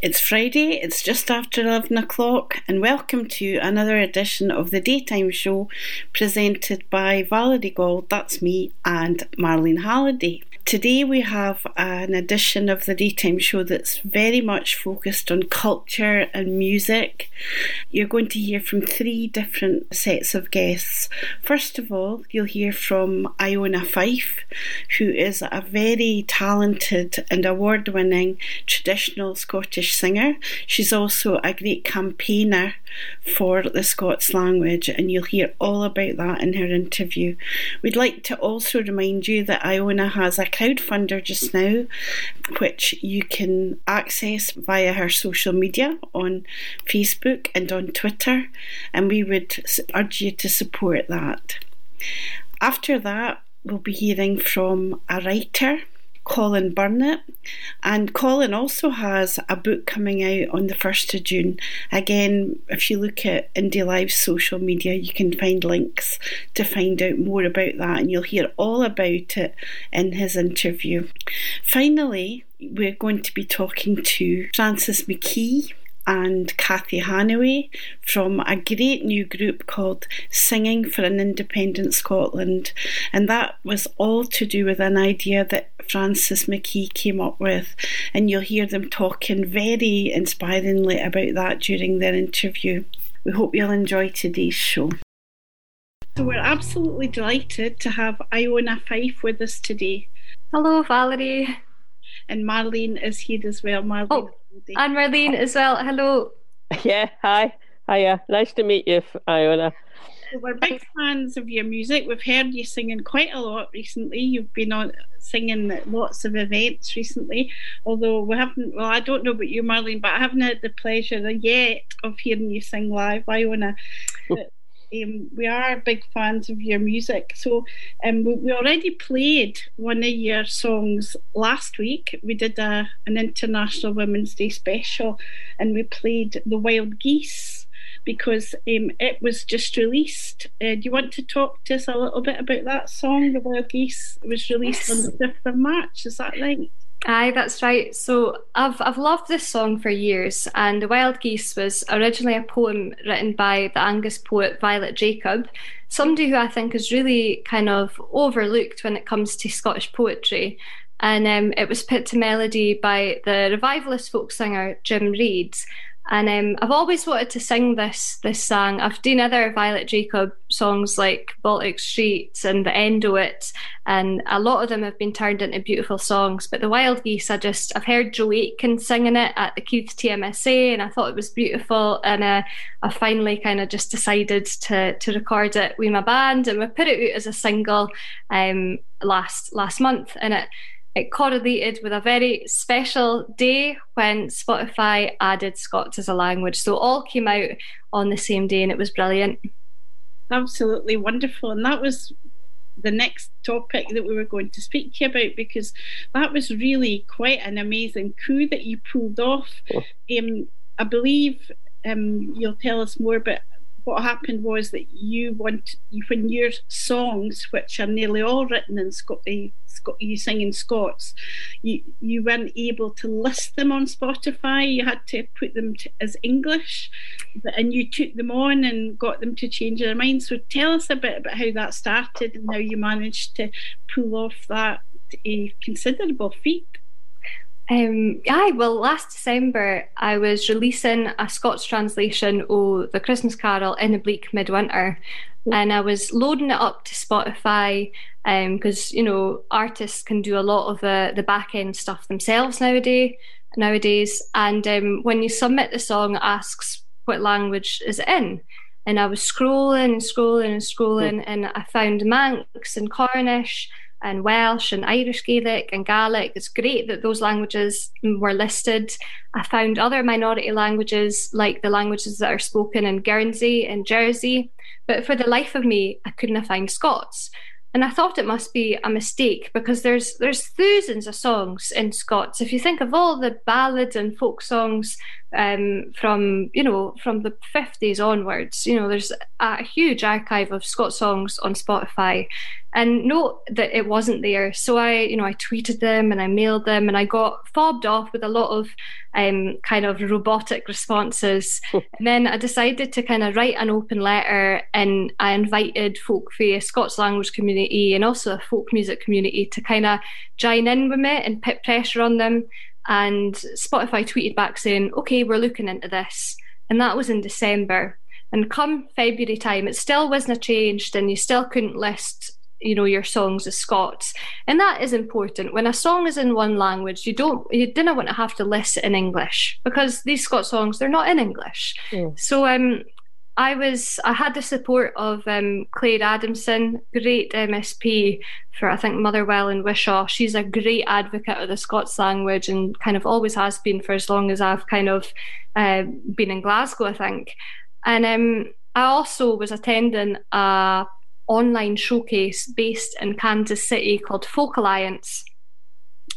It's Friday, it's just after 11 o'clock, and welcome to another edition of the Daytime Show presented by Valerie Gold, that's me, and Marlene Halliday. Today we have an edition of the Daytime Show that's very much focused on culture and music. You're going to hear from three different sets of guests. First of all, you'll hear from Iona Fyfe, who is a very talented and award winning traditional Scottish singer. She's also a great campaigner for the Scots language, and you'll hear all about that in her interview. We'd like to also remind you that Iona has a crowdfunder just now, which you can access via her social media on Facebook and on Twitter, and we would urge you to support that. After that, we'll be hearing from a writer Colin Burnett. And Colin also has a book coming out on the 1st of June. Again, if you look at Indie Live's social media, you can find links to find out more about that, and you'll hear all about it in his interview. Finally, we're going to be talking to Frances McKee and Kathy Hanaway from a great new group called Singing for an Independent Scotland. And that was all to do with an idea that Frances McKee came up with. And you'll hear them talking very inspiringly about that during their interview. We hope you'll enjoy today's show. So we're absolutely delighted to have Iona Fyfe with us today. Hello, Valerie. And Marlene is here as well. Marlene. Oh, and Marlene as well. Hello. Yeah, hi. Hiya. Nice to meet you, Iona. We're big fans of your music. We've heard you singing quite a lot recently. You've been on singing at lots of events recently. Although we haven't, well, I don't know about you, Marlene, but I haven't had the pleasure yet of hearing you sing live. Iona. Um, we are big fans of your music. So um, we, we, already played one of your songs last week. We did a, an International Women's Day special and we played The Wild Geese because um, it was just released. Uh, do you want to talk to us a little bit about that song, The Wild Geese? It was released yes. on the 5th of March, is that right? Aye, that's right. So I've I've loved this song for years, and The Wild Geese was originally a poem written by the Angus poet Violet Jacob, somebody who I think is really kind of overlooked when it comes to Scottish poetry. And um, it was put to melody by the revivalist folk singer Jim Reid, and um, I've always wanted to sing this this song. I've done other Violet Jacob songs like Baltic Street and The End of It, and a lot of them have been turned into beautiful songs. But The Wild Geese, I just I've heard Joe Aitken singing it at the Keith TMSA, and I thought it was beautiful. And uh, I finally kind of just decided to to record it with my band, and we put it out as a single um, last last month, and it it correlated with a very special day when Spotify added Scots as a language. So all came out on the same day and it was brilliant. Absolutely wonderful. And that was the next topic that we were going to speak to you about because that was really quite an amazing coup that you pulled off. Oh. Um, I believe um, you'll tell us more, but what happened was that you want when your songs, which are nearly all written in Scottish you sing in Scots, you you weren't able to list them on Spotify. You had to put them to, as English, and you took them on and got them to change their minds. So tell us a bit about how that started and how you managed to pull off that a considerable feat. Um, yeah, well, last December I was releasing a Scots translation of The Christmas Carol in the Bleak Midwinter, and I was loading it up to Spotify because um, you know artists can do a lot of the the back end stuff themselves nowadays. Nowadays, and um, when you submit the song, it asks what language is it in, and I was scrolling and scrolling and scrolling, and I found Manx and Cornish and Welsh and Irish Gaelic and Gaelic. It's great that those languages were listed. I found other minority languages like the languages that are spoken in Guernsey and Jersey, but for the life of me, I couldn't find Scots. And I thought it must be a mistake because there's there's thousands of songs in Scots. If you think of all the ballads and folk songs um, from you know from the 50s onwards. You know, there's a huge archive of Scots songs on Spotify, and note that it wasn't there. So I, you know, I tweeted them and I mailed them, and I got fobbed off with a lot of um, kind of robotic responses. and then I decided to kind of write an open letter, and I invited folk for a Scots language community and also a folk music community to kind of join in with me and put pressure on them and Spotify tweeted back saying, okay, we're looking into this. And that was in December. And come February time, it still wasn't changed, and you still couldn't list you know your songs as Scots, and that is important. When a song is in one language, you don't you didn't want to have to list it in English because these Scots songs they're not in English. Mm. So um, I was I had the support of um, Clare Adamson, great MSP for I think Motherwell and Wishaw. She's a great advocate of the Scots language and kind of always has been for as long as I've kind of uh, been in Glasgow, I think. And um, I also was attending a online showcase based in Kansas City called Folk Alliance.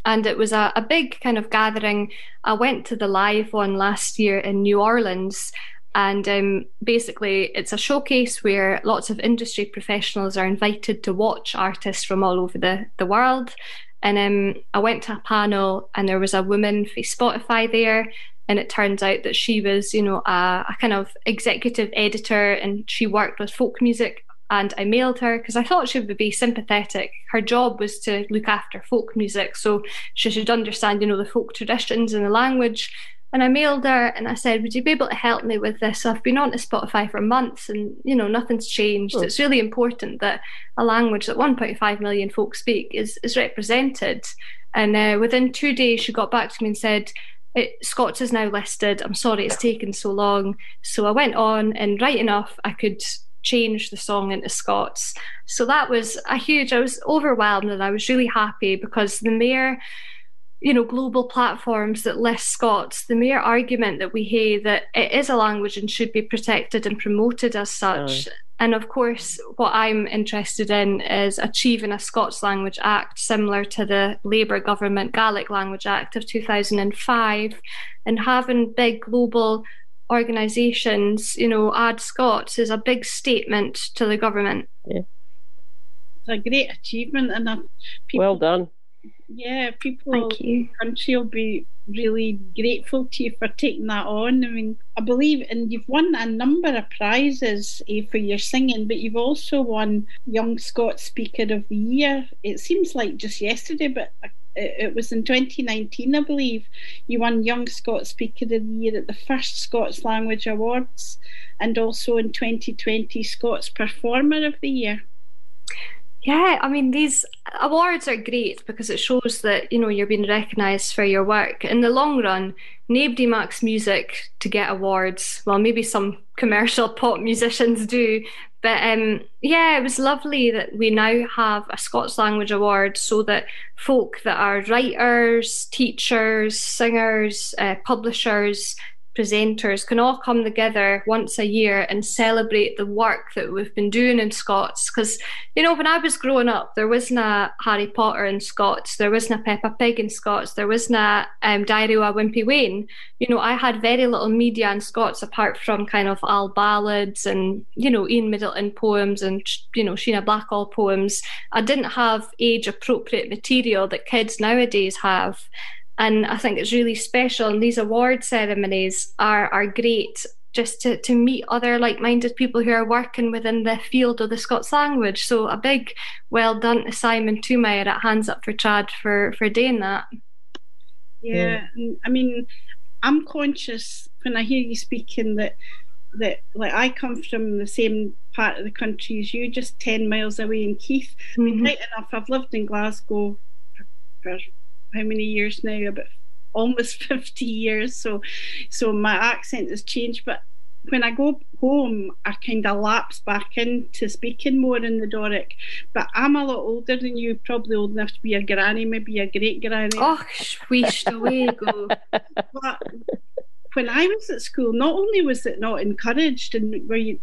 And it was a, a big kind of gathering. I went to the live one last year in New Orleans and um, basically, it's a showcase where lots of industry professionals are invited to watch artists from all over the, the world. And um, I went to a panel, and there was a woman for Spotify there. And it turns out that she was, you know, a, a kind of executive editor, and she worked with folk music. And I mailed her because I thought she would be sympathetic. Her job was to look after folk music, so she should understand, you know, the folk traditions and the language. And I mailed her and I said, Would you be able to help me with this? I've been on to Spotify for months and, you know, nothing's changed. Oh. It's really important that a language that 1.5 million folks speak is, is represented. And uh, within two days, she got back to me and said, Scots is now listed. I'm sorry it's taken so long. So I went on, and right enough, I could change the song into Scots. So that was a huge, I was overwhelmed and I was really happy because the mayor you know, global platforms that list Scots, the mere argument that we hear that it is a language and should be protected and promoted as such. Oh. And of course, what I'm interested in is achieving a Scots Language Act similar to the Labour government Gaelic Language Act of 2005 and having big global organisations, you know, add Scots is a big statement to the government. Yeah. It's a great achievement and people, well done yeah, people Thank you. country will be really grateful to you for taking that on. I mean, I believe, and you've won a number of prizes eh, for your singing, but you've also won Young Scots Speaker of the Year. It seems like just yesterday, but it was in 2019, I believe. You won Young Scots Speaker of the Year at the first Scots Language Awards, and also in 2020 Scots Performer of the Year. Yeah, I mean these awards are great because it shows that you know you're being recognised for your work. In the long run, nobody makes music to get awards. Well, maybe some commercial pop musicians do, but um, yeah, it was lovely that we now have a Scots Language Award so that folk that are writers, teachers, singers, uh, publishers, presenters can all come together once a year and celebrate the work that we've been doing in Scots. Because, you know, when I was growing up, there wasn't a Harry Potter in Scots, there wasn't a Peppa Pig in Scots, there wasn't a um, Diary of a Wimpy Wean. You know, I had very little media in Scots apart from kind of Al ballads and, you know, Ian Middleton poems and, you know, Sheena Blackall poems. I didn't have age appropriate material that kids nowadays have. And I think it's really special. And these award ceremonies are, are great just to, to meet other like-minded people who are working within the field of the Scots language. So a big well done to Simon Thoumire at Hands Up for Trad for, for doing that. Yeah, yeah. I mean, I'm conscious when I hear you speaking that that like I come from the same part of the country as you, just ten miles away in Keith. Mm-hmm. I mean, right enough, I've lived in Glasgow for, for how many years now? About almost 50 years. So, so my accent has changed. But when I go home, I kind of lapse back into speaking more in the Doric. But I'm a lot older than you, probably old enough to be a granny, maybe a great granny. Oh, swished away go. but when I was at school, not only was it not encouraged, and where you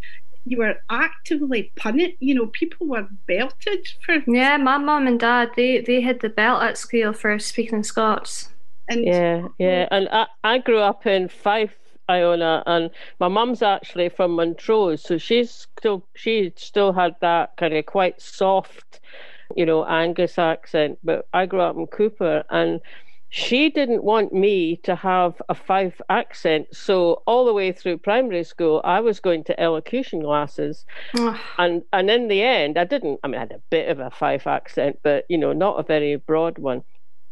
you were actively punished. You know, people were belted for. Yeah, my mum and dad they they had the belt at school for speaking Scots. And yeah, yeah, and I I grew up in Fife, Iona, and my mum's actually from Montrose, so she's still she still had that kind of quite soft, you know, Angus accent. But I grew up in Cupar, and she didn't want me to have a Fife accent. So all the way through primary school, I was going to elocution classes, and and in the end, I didn't. I mean, I had a bit of a Fife accent, but you know, not a very broad one.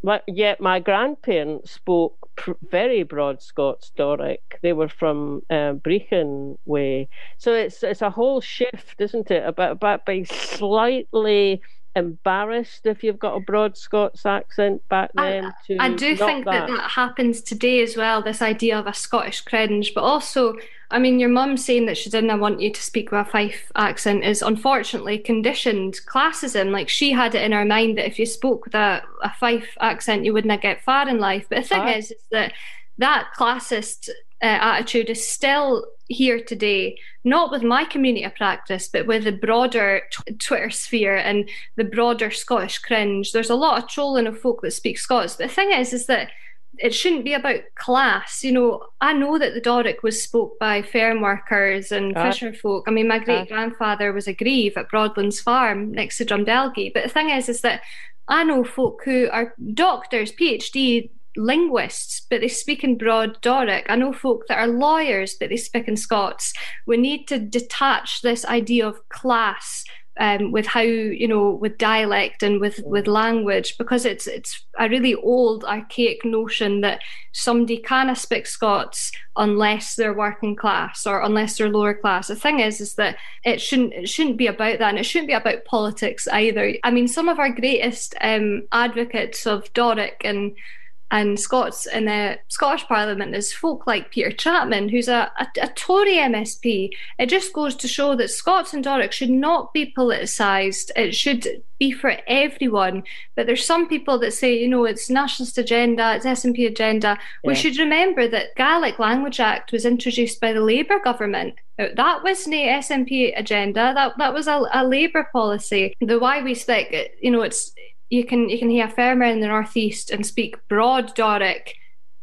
But yet, my grandparents spoke pr- very broad Scots Doric. They were from uh, Brechin way, so it's it's a whole shift, isn't it? About about being slightly embarrassed if you've got a broad Scots accent back then. I, I do think that. that that happens today as well. This idea of a Scottish cringe, but also, I mean, your mum saying that she didn't want you to speak with a Fife accent is unfortunately conditioned classism. Like she had it in her mind that if you spoke with a, a Fife accent, you wouldn't get far in life. But the thing is, is that that classist uh, attitude is still here today, not with my community of practice, but with the broader t- Twitter sphere and the broader Scottish cringe. There's a lot of trolling of folk that speak Scots. But the thing is, is that it shouldn't be about class. You know, I know that the Doric was spoke by farm workers and uh, fisher folk. I mean, my great grandfather was a grieve at Broadlands Farm next to Drumdelgie. But the thing is, is that I know folk who are doctors, PhD linguists, but they speak in broad Doric. I know folk that are lawyers, but they speak in Scots. We need to detach this idea of class um, with how you know with dialect and with with language because it's it's a really old archaic notion that somebody cannot speak Scots unless they're working class or unless they're lower class. The thing is is that it shouldn't it shouldn't be about that and it shouldn't be about politics either. I mean some of our greatest um, advocates of Doric and and Scots in the Scottish Parliament is folk like Peter Chapman, who's a, a, a, Tory MSP. It just goes to show that Scots and Doric should not be politicised. It should be for everyone. But there's some people that say, you know, it's nationalist agenda, it's SNP agenda. Yeah. We should remember that Gaelic Language Act was introduced by the Labour government. That wasn't a SNP agenda. That that was a, a Labour policy. The why we speak, you know, it's you can you can hear a farmer in the northeast and speak broad Doric,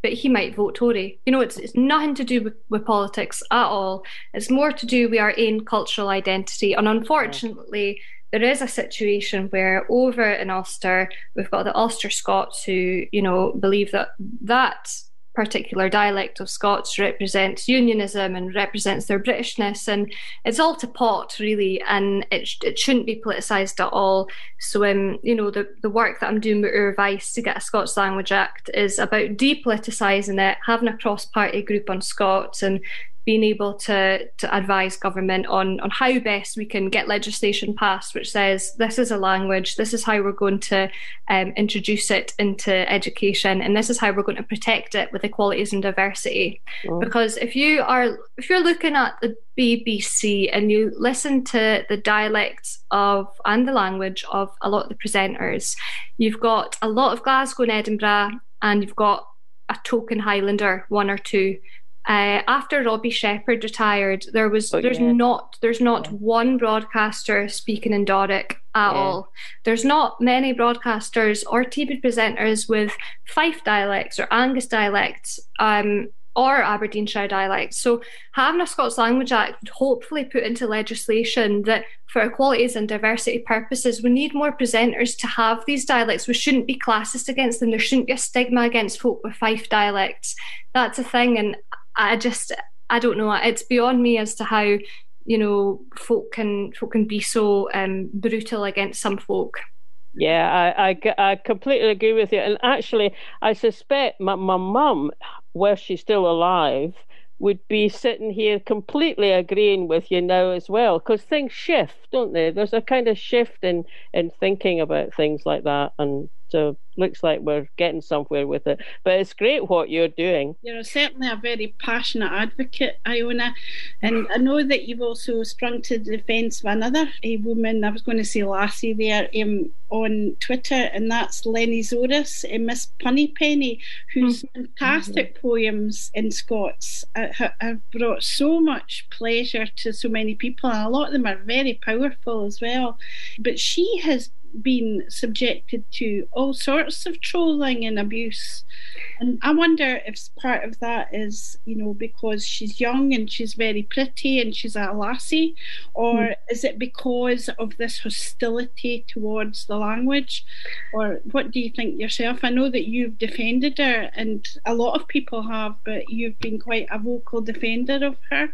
but he might vote Tory. You know, it's it's nothing to do with, with politics at all. It's more to do with our own cultural identity. And unfortunately, there is a situation where over in Ulster, we've got the Ulster Scots who, you know, believe that that particular dialect of Scots represents unionism and represents their Britishness, and it's all to pot really, and it it shouldn't be politicised at all. So, um, you know, the the work that I'm doing with Oor Vyce to get a Scots Language Act is about depoliticising it, having a cross party group on Scots, and being able to to advise government on on how best we can get legislation passed which says this is a language this is how we're going to um, introduce it into education and this is how we're going to protect it with equalities and diversity oh. because if you are if you're looking at the BBC and you listen to the dialects of and the language of a lot of the presenters you've got a lot of Glasgow and Edinburgh and you've got a token Highlander one or two uh, after Robbie Shepherd retired, there was oh, there's yeah. not there's not yeah. one broadcaster speaking in Doric at yeah. all. There's not many broadcasters or TV presenters with Fife dialects or Angus dialects. Um, or Aberdeenshire dialects. So having a Scots Language Act would hopefully put into legislation that for equalities and diversity purposes, we need more presenters to have these dialects. We shouldn't be classist against them. There shouldn't be a stigma against folk with Fife dialects. That's a thing. And I just I don't know. It's beyond me as to how you know folk can folk can be so um, brutal against some folk. Yeah, I, I, I completely agree with you. And actually, I suspect my my mum, were she still alive, would be sitting here completely agreeing with you now as well because things shift don't they there's a kind of shift in in thinking about things like that and so looks like we're getting somewhere with it. But it's great what you're doing. You're certainly a very passionate advocate, Iona. And I know that you've also sprung to the defence of another a woman, I was going to say lassie there, um, on Twitter, and that's Lenny Zoris, uh, Miss Punnypennie, whose mm-hmm. fantastic poems in Scots uh, have brought so much pleasure to so many people, and a lot of them are very powerful as well. But she has been subjected to all sorts of trolling and abuse. And I wonder if part of that is, you know, because she's young and she's very pretty and she's a lassie, or mm. is it because of this hostility towards the language? Or what do you think yourself? I know that you've defended her, and a lot of people have, but you've been quite a vocal defender of her.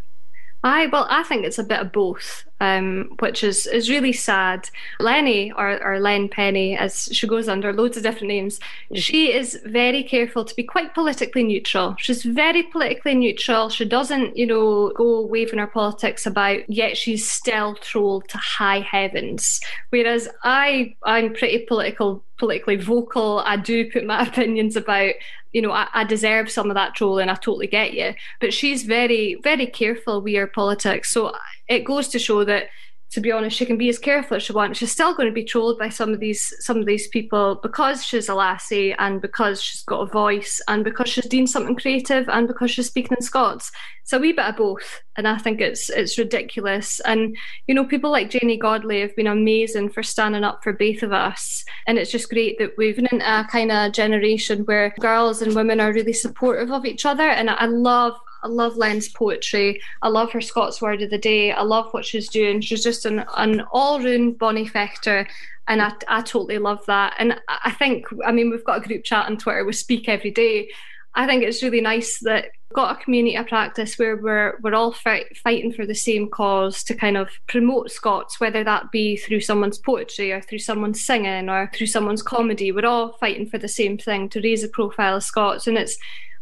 I well, I think it's a bit of both, um, which is is really sad. Lenny or or Len Pennie, as she goes under loads of different names, mm-hmm. she is very careful to be quite politically neutral. She's very politically neutral. She doesn't, you know, go waving her politics about. Yet she's still trolled to high heavens. Whereas I, I'm pretty political politically vocal. I do put my opinions about you know, I, I, deserve some of that trolling. I totally get you. But she's very, very careful with her politics. So it goes to show that to be honest, she can be as careful as she wants. She's still going to be trolled by some of these some of these people because she's a lassie and because she's got a voice and because she's doing something creative and because she's speaking in Scots. It's a wee bit of both, and I think it's it's ridiculous. And you know, people like Janey Godley have been amazing for standing up for both of us, and it's just great that we've been in a kind of generation where girls and women are really supportive of each other. And I love I love Len's poetry. I love her Scots word of the day. I love what she's doing. She's just an, an all round Bonnie Fechter. And I, I totally love that. And I think, I mean, we've got a group chat on Twitter, we speak every day. I think it's really nice that we've got a community of practice where we're we're all fight, fighting for the same cause to kind of promote Scots, whether that be through someone's poetry or through someone's singing or through someone's comedy. We're all fighting for the same thing to raise the profile of Scots, and it's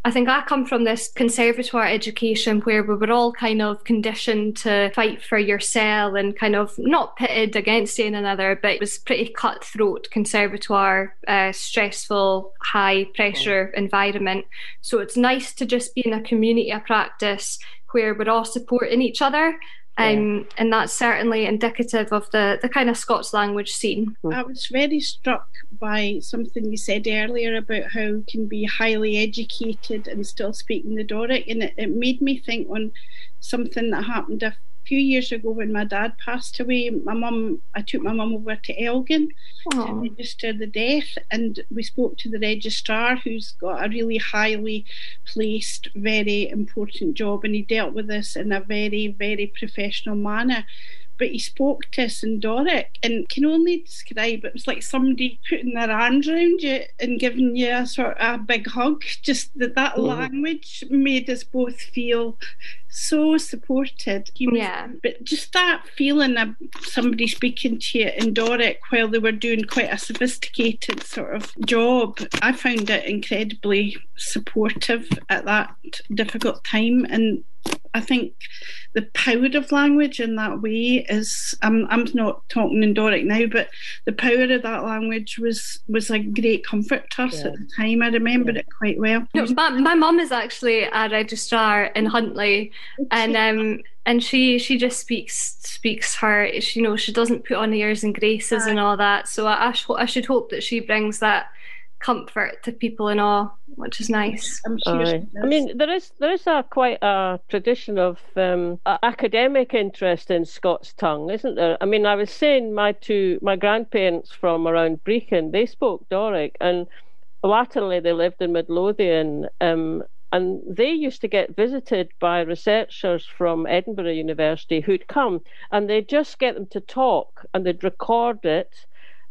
I think I come from this conservatoire education where we were all kind of conditioned to fight for your cell and kind of not pitted against one another, but it was pretty cutthroat conservatoire, uh, stressful, high pressure oh. environment. So it's nice to just be in a community of practice where we're all supporting each other um, yeah. and that's certainly indicative of the, the kind of Scots language scene. I was very struck by something you said earlier about how you can be highly educated and still speaking the Doric, and it, it made me think on something that happened a few years ago when my dad passed away, my mum, I took my mum over to Elgin Aww. to register the death, and we spoke to the registrar, who's got a really highly placed, very important job, and he dealt with this in a very, very professional manner but he spoke to us in Doric and can only describe it was like somebody putting their arms around you and giving you a sort of a big hug. Just that that mm. language made us both feel so supported. Was, yeah. But just that feeling of somebody speaking to you in Doric while they were doing quite a sophisticated sort of job, I found it incredibly supportive at that difficult time. And I think the power of language in that way is I'm I'm not talking in Doric now, but the power of that language was was a great comfort to us yeah. at the time. I remember yeah. it quite well. No, my my mum is actually a registrar in Huntly, and um and she she just speaks speaks her you know she doesn't put on airs and graces and all that. So I I, sh- I should hope that she brings that comfort to people and all, which is nice. Sure I mean, there is there is a quite a tradition of um, academic interest in Scots tongue, isn't there? I mean, I was saying my two my grandparents from around Brechin, they spoke Doric, and latterly they lived in Midlothian. Um, and they used to get visited by researchers from Edinburgh University who'd come and they'd just get them to talk and they'd record it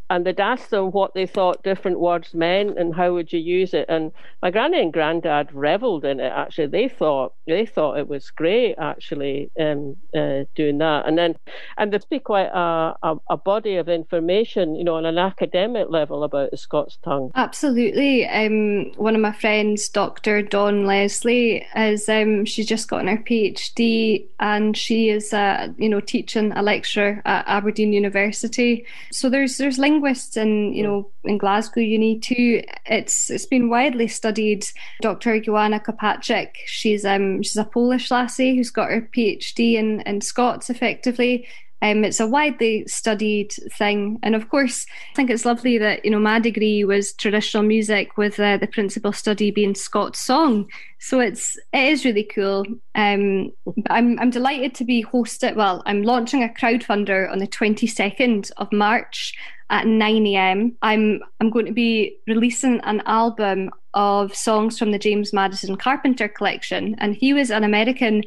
and they'd ask them what they thought different words meant and how would you use it. And my granny and granddad revelled in it. Actually, they thought they thought it was great. Actually, um, uh, doing that, and then and there'd be quite a, a, a, body of information, you know, on an academic level about the Scots tongue. Absolutely. Um, one of my friends, Dr. Dawn Leslie, is um, she's just gotten her PhD, and she is, uh, you know, teaching a lecturer at Aberdeen University. So there's there's links linguists in you know in Glasgow Uni too. It's it's been widely studied. Dr. Joanna Kopaczyk, she's um she's a Polish lassie who's got her PhD in in Scots effectively, Um, it's a widely studied thing, and of course, I think it's lovely that you know my degree was traditional music with uh, the principal study being Scots song. So it's it is really cool. Um, I'm I'm delighted to be hosted. Well, I'm launching a crowdfunder on the 22nd of March at 9 a.m. I'm I'm going to be releasing an album of songs from the James Madison Carpenter collection, and he was an American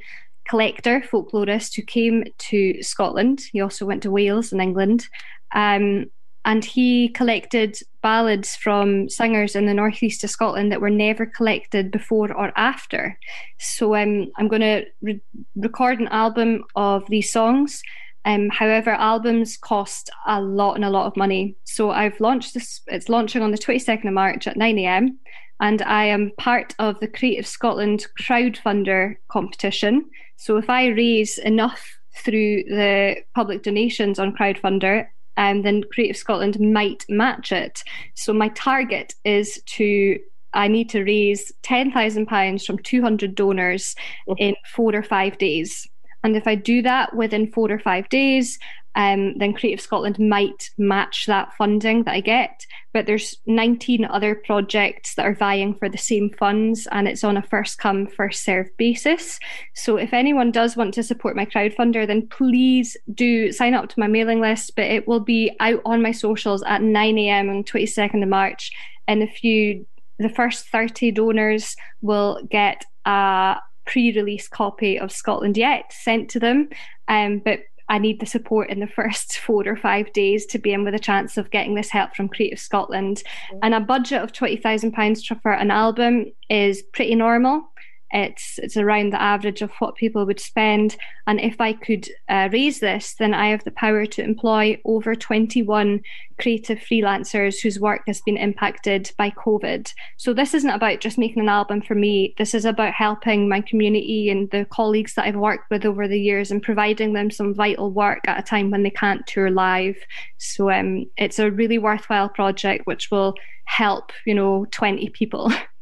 collector, folklorist who came to Scotland. He also went to Wales and England. Um, and he collected ballads from singers in the northeast of Scotland that were never collected before or after. So um, I'm going to re- record an album of these songs. Um, however, albums cost a lot and a lot of money. So I've launched this, it's launching on the 22nd of March at 9 a.m. And I am part of the Creative Scotland crowdfunder competition. So if I raise enough through the public donations on crowdfunder, um, then Creative Scotland might match it. So my target is to I need to raise ten thousand pounds from two hundred donors in four or five days. And if I do that within four or five days, um, then Creative Scotland might match that funding that I get. But there's 19 other projects that are vying for the same funds, and it's on a first come, first served basis. So if anyone does want to support my crowdfunder, then please do sign up to my mailing list. But it will be out on my socials at 9 a.m. on 22nd of March. And if you, the first 30 donors will get a pre-release copy of Scotland Yet sent to them. Um, but I need the support in the first four or five days to be in with a chance of getting this help from Creative Scotland. Mm-hmm. And a budget of twenty thousand pounds for an album is pretty normal. It's it's around the average of what people would spend. And if I could uh, raise this, then I have the power to employ over 21 creative freelancers whose work has been impacted by COVID. So this isn't about just making an album for me. This is about helping my community and the colleagues that I've worked with over the years and providing them some vital work at a time when they can't tour live. So um, it's a really worthwhile project which will help, you know, 20 people.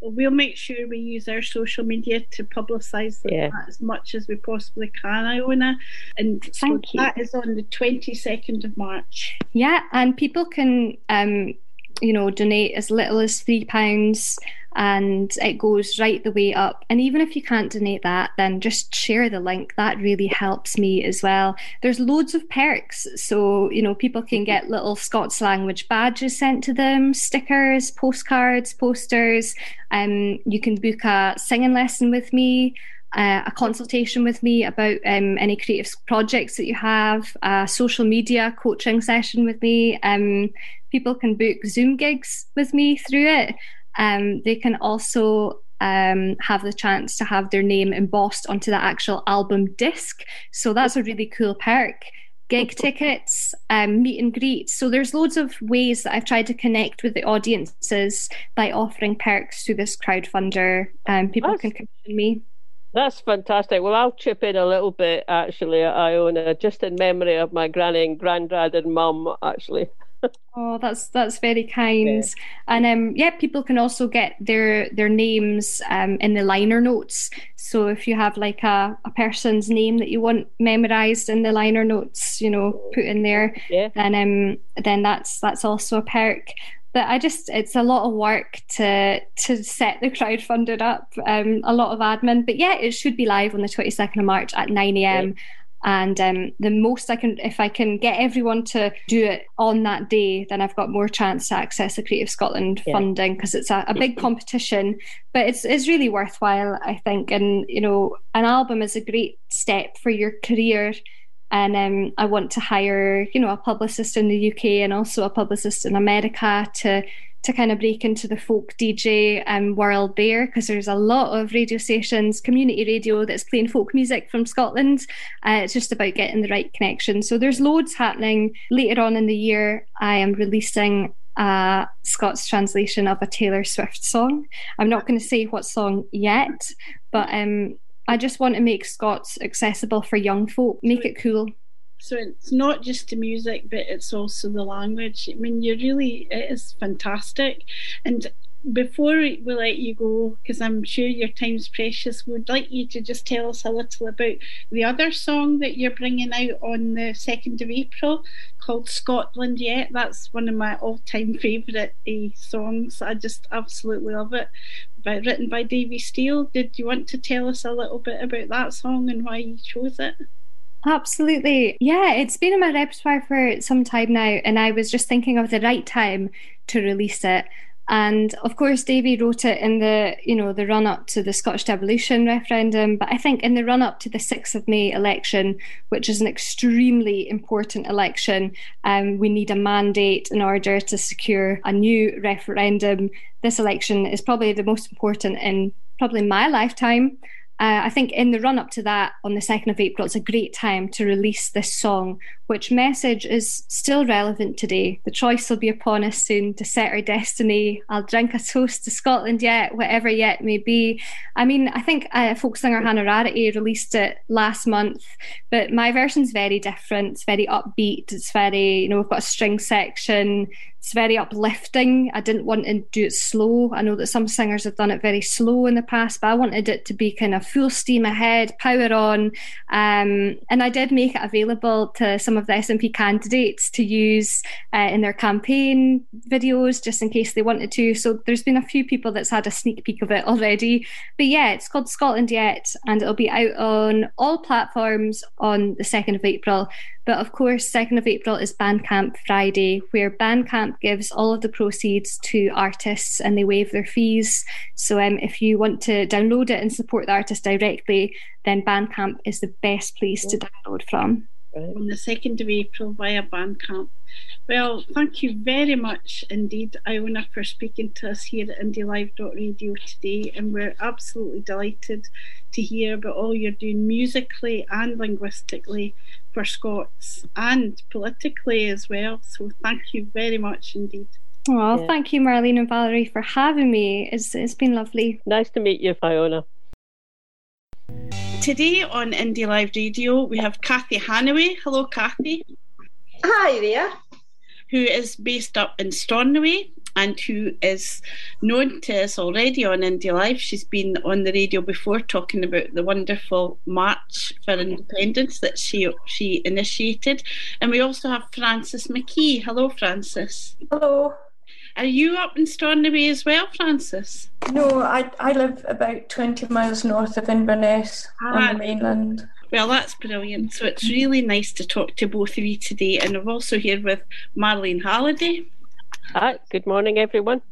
we'll make sure we use our social media to publicise yeah. that as much as we possibly can, Iona. And so Thank that you. is on the 22nd of March. Yeah, and people can, um, you know, donate as little as £3 and it goes right the way up. And even if you can't donate that, then just share the link. That really helps me as well. There's loads of perks. So, you know, people can get little Scots language badges sent to them, stickers, postcards, posters. Um, you can book a singing lesson with me. Uh, a consultation with me about um, any creative projects that you have, a social media coaching session with me. Um, people can book Zoom gigs with me through it. Um, they can also um, have the chance to have their name embossed onto the actual album disc. So that's a really cool perk. Gig tickets, um, meet and greets. So there's loads of ways that I've tried to connect with the audiences by offering perks to this crowdfunder. Um, people that's, can commission me. That's fantastic. Well, I'll chip in a little bit actually, Iona, just in memory of my granny and granddad and mum actually oh, that's that's very kind. Yeah. And um, yeah, people can also get their their names um, in the liner notes. So if you have like a, a person's name that you want memorized in the liner notes, you know, put in there, yeah. then um, then that's that's also a perk. But I just it's a lot of work to to set the crowdfunder up, um, a lot of admin. But yeah, it should be live on the twenty second of March at nine a.m. Yeah and um, the most I can, if I can get everyone to do it on that day, then I've got more chance to access the Creative Scotland yeah. funding because it's a, a, big competition. But it's it's really worthwhile, I think. And you know, an album is a great step for your career. And um, I want to hire, you know, a publicist in the UK and also a publicist in America to to kind of break into the folk DJ um, world there because there's a lot of radio stations, community radio that's playing folk music from Scotland. Uh, it's just about getting the right connection. So there's loads happening. Later on in the year, I am releasing a Scots translation of a Taylor Swift song. I'm not going to say what song yet, but um, I just want to make Scots accessible for young folk, make it cool. So it's not just the music, but it's also the language. I mean, you really, it is fantastic. And before we let you go, because I'm sure your time's precious, we'd like you to just tell us a little about the other song that you're bringing out on the 2nd of April called Scotland Yet. That's one of my all time favourite uh, songs. I just absolutely love it. By, written by Davy Steele. Did you want to tell us a little bit about that song and why you chose it? Absolutely. Yeah, it's been in my repertoire for some time now, and I was just thinking of the right time to release it. And of course, Davy wrote it in the, you know, the run up to the Scottish devolution referendum. But I think in the run up to the 6th of May election, which is an extremely important election, um, we need a mandate in order to secure a new referendum. This election is probably the most important in probably my lifetime. Uh, I think in the run up to that on the 2nd of April, it's a great time to release this song, which message is still relevant today. The choice will be upon us soon to set our destiny. I'll drink a toast to Scotland yet, whatever yet may be. I mean, I think uh, folk singer Hannah Rarity released it last month, but my version's very different. It's very upbeat. It's very, you know, we've got a string section. It's very uplifting. I didn't want to do it slow. I know that some singers have done it very slow in the past, but I wanted it to be kind of full steam ahead, power on. Um, and I did make it available to some of the SNP candidates to use uh, in their campaign videos, just in case they wanted to. So there's been a few people that's had a sneak peek of it already. But yeah, it's called Scotland Yet, and it'll be out on all platforms on the 2nd of April. But of course, 2nd of April is Bandcamp Friday, where Bandcamp gives all of the proceeds to artists and they waive their fees. So um, if you want to download it and support the artist directly, then Bandcamp is the best place to download from. On the 2nd of April via Bandcamp. Well, thank you very much indeed, Iona, for speaking to us here at IndieLive.radio today. And we're absolutely delighted to hear about all you're doing musically and linguistically for Scots and politically as well. So thank you very much indeed. Well, yeah. thank you, Marlene and Valerie, for having me. It's, it's been lovely. Nice to meet you, Fiona. Today on Indie Live Radio, we have Kathy Hanaway. Hello, Kathy. Hi there. Who is based up in Stornoway and who is known to us already on Indie Live. She's been on the radio before talking about the wonderful March for Independence that she she initiated. And we also have Frances McKee. Hello, Frances. Hello. Are you up in Stornoway as well, Frances? No, I I live about twenty miles north of Inverness ah, on the mainland. Well, that's brilliant. So it's really nice to talk to both of you today. And I'm also here with Marlene Halliday. Hi, good morning, everyone.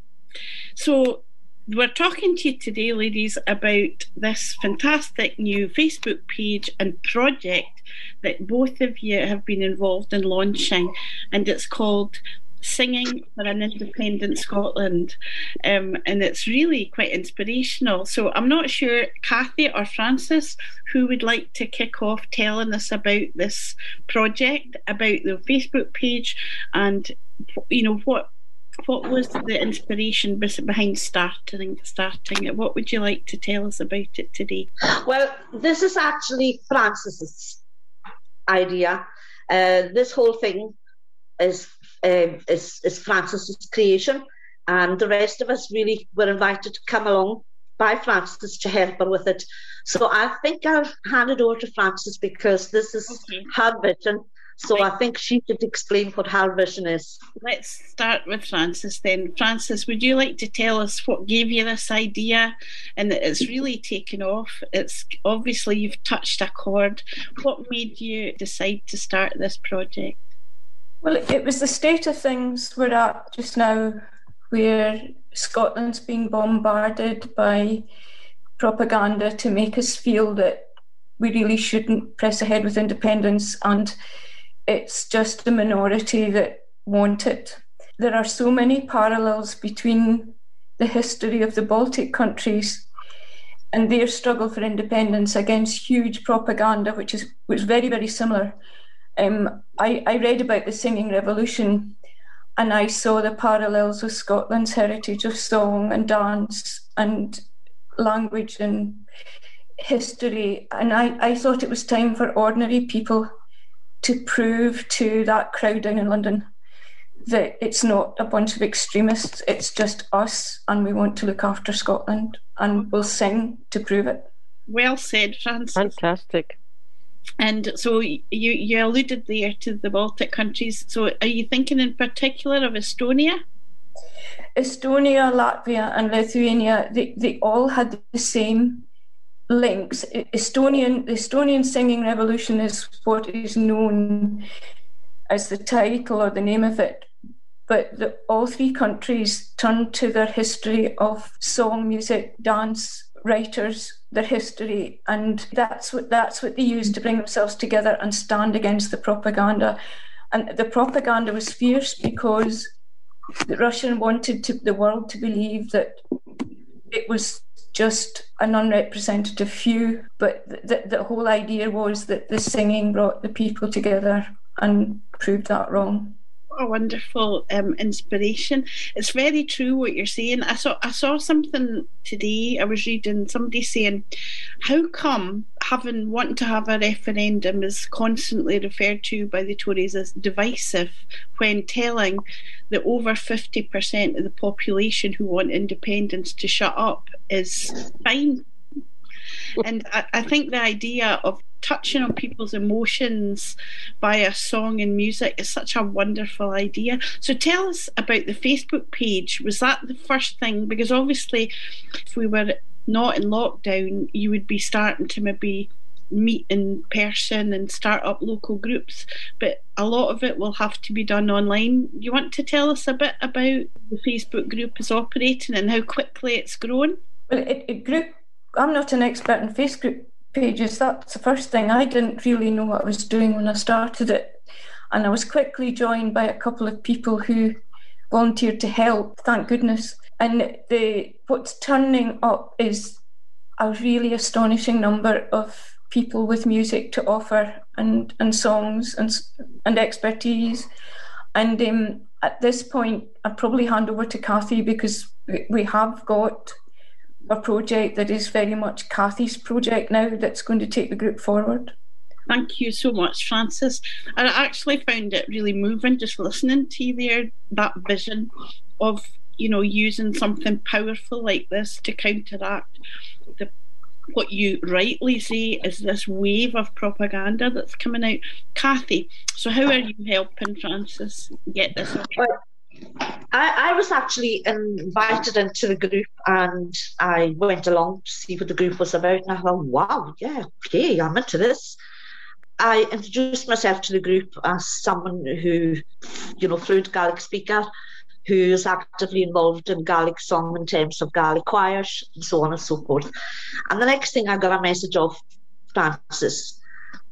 So, we're talking to you today, ladies, about this fantastic new Facebook page and project that both of you have been involved in launching, and it's called Singing for an Independent Scotland. Um, and it's really quite inspirational. So I'm not sure, Kathy or Frances, who would like to kick off telling us about this project, about the Facebook page, and you know what what was the inspiration behind starting starting it? What would you like to tell us about it today? Well, this is actually Frances's idea. Uh, this whole thing is, uh, is is Frances's creation, and the rest of us really were invited to come along by Frances to help her with it. So I think I'll hand it over to Frances because this is okay. her vision so right. I think she should explain what her vision is. Let's start with Frances then. Frances, would you like to tell us what gave you this idea and that it's really taken off? It's obviously you've touched a chord. What made you decide to start this project? Well, it was the state of things we're at just now, where Scotland's being bombarded by propaganda to make us feel that we really shouldn't press ahead with independence and it's just a minority that want it. There are so many parallels between the history of the Baltic countries and their struggle for independence against huge propaganda, which is was very very similar. Um, I, I read about the singing revolution, and I saw the parallels with Scotland's heritage of song and dance and language and history, and I, I thought it was time for ordinary people to prove to that crowd down in London that it's not a bunch of extremists, it's just us, and we want to look after Scotland, and we'll sing to prove it. Well said, Frances. Fantastic. And so you you alluded there to the Baltic countries. So are you thinking in particular of Estonia? Estonia, Latvia, and Lithuania, they, they all had the same links. Estonian the Estonian singing revolution is what is known as the title or the name of it. But the, all three countries turned to their history of song, music, dance, writers, their history, and that's what that's what they used to bring themselves together and stand against the propaganda. And the propaganda was fierce because the Russian wanted to, the world to believe that it was just an unrepresentative few, but the, the whole idea was that the singing brought the people together and proved that wrong a wonderful um, inspiration. It's very true what you're saying. I saw I saw something today. I was reading somebody saying, "How come having wanting to have a referendum is constantly referred to by the Tories as divisive when telling that over fifty percent of the population who want independence to shut up is fine." and I, I think the idea of touching on people's emotions via song and music is such a wonderful idea. So tell us about the Facebook page. Was that the first thing? Because obviously, if we were not in lockdown, you would be starting to maybe meet in person and start up local groups, but a lot of it will have to be done online. You want to tell us a bit about the Facebook group is operating and how quickly it's grown? Well, it, it grew. I'm not an expert in Facebook pages. That's the first thing. I didn't really know what I was doing when I started it. And I was quickly joined by a couple of people who volunteered to help, thank goodness. And the what's turning up is a really astonishing number of people with music to offer and, and songs and, and expertise. And um, at this point, I'd probably hand over to Kathy because we have got a project that is very much Kathy's project now that's going to take the group forward. Thank you so much, Frances. And I actually found it really moving just listening to you there, that vision of, you know, using something powerful like this to counteract the what you rightly say is this wave of propaganda that's coming out. Kathy, so how are you helping Frances get this? Well, I, I was actually invited into the group and I went along to see what the group was about and I thought, wow, yeah, okay, I'm into this. I introduced myself to the group as someone who, you know, fluent Gaelic speaker, who is actively involved in Gaelic song in terms of Gaelic choirs and so on and so forth. And the next thing I got a message of Frances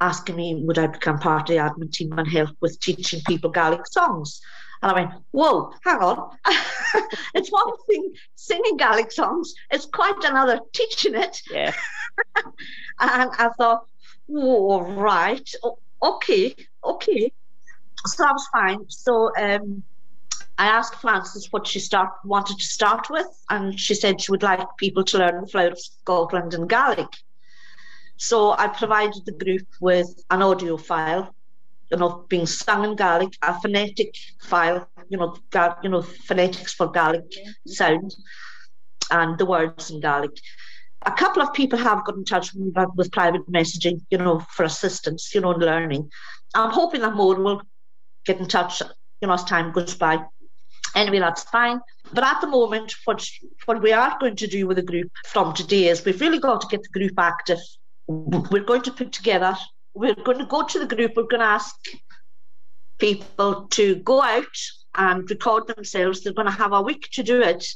asking me would I become part of the admin team and help with teaching people Gaelic songs. And I went, whoa, hang on. it's one thing singing Gaelic songs, it's quite another teaching it. Yeah. and I thought, whoa, right, okay, okay. So that was fine. So um, I asked Frances what she start wanted to start with, and she said she would like people to learn the flower of Scotland in Gaelic. So I provided the group with an audio file you know, being sung in Gaelic, a phonetic file, you know, Ga- you know, phonetics for Gaelic sound, and the words in Gaelic. A couple of people have got in touch with, with private messaging, you know, for assistance, you know, in learning. I'm hoping that more will get in touch, you know, as time goes by. Anyway, that's fine. But at the moment, what what we are going to do with the group from today is we've really got to get the group active. We're going to put together we're going to go to the group, we're going to ask people to go out and record themselves. They're going to have a week to do it,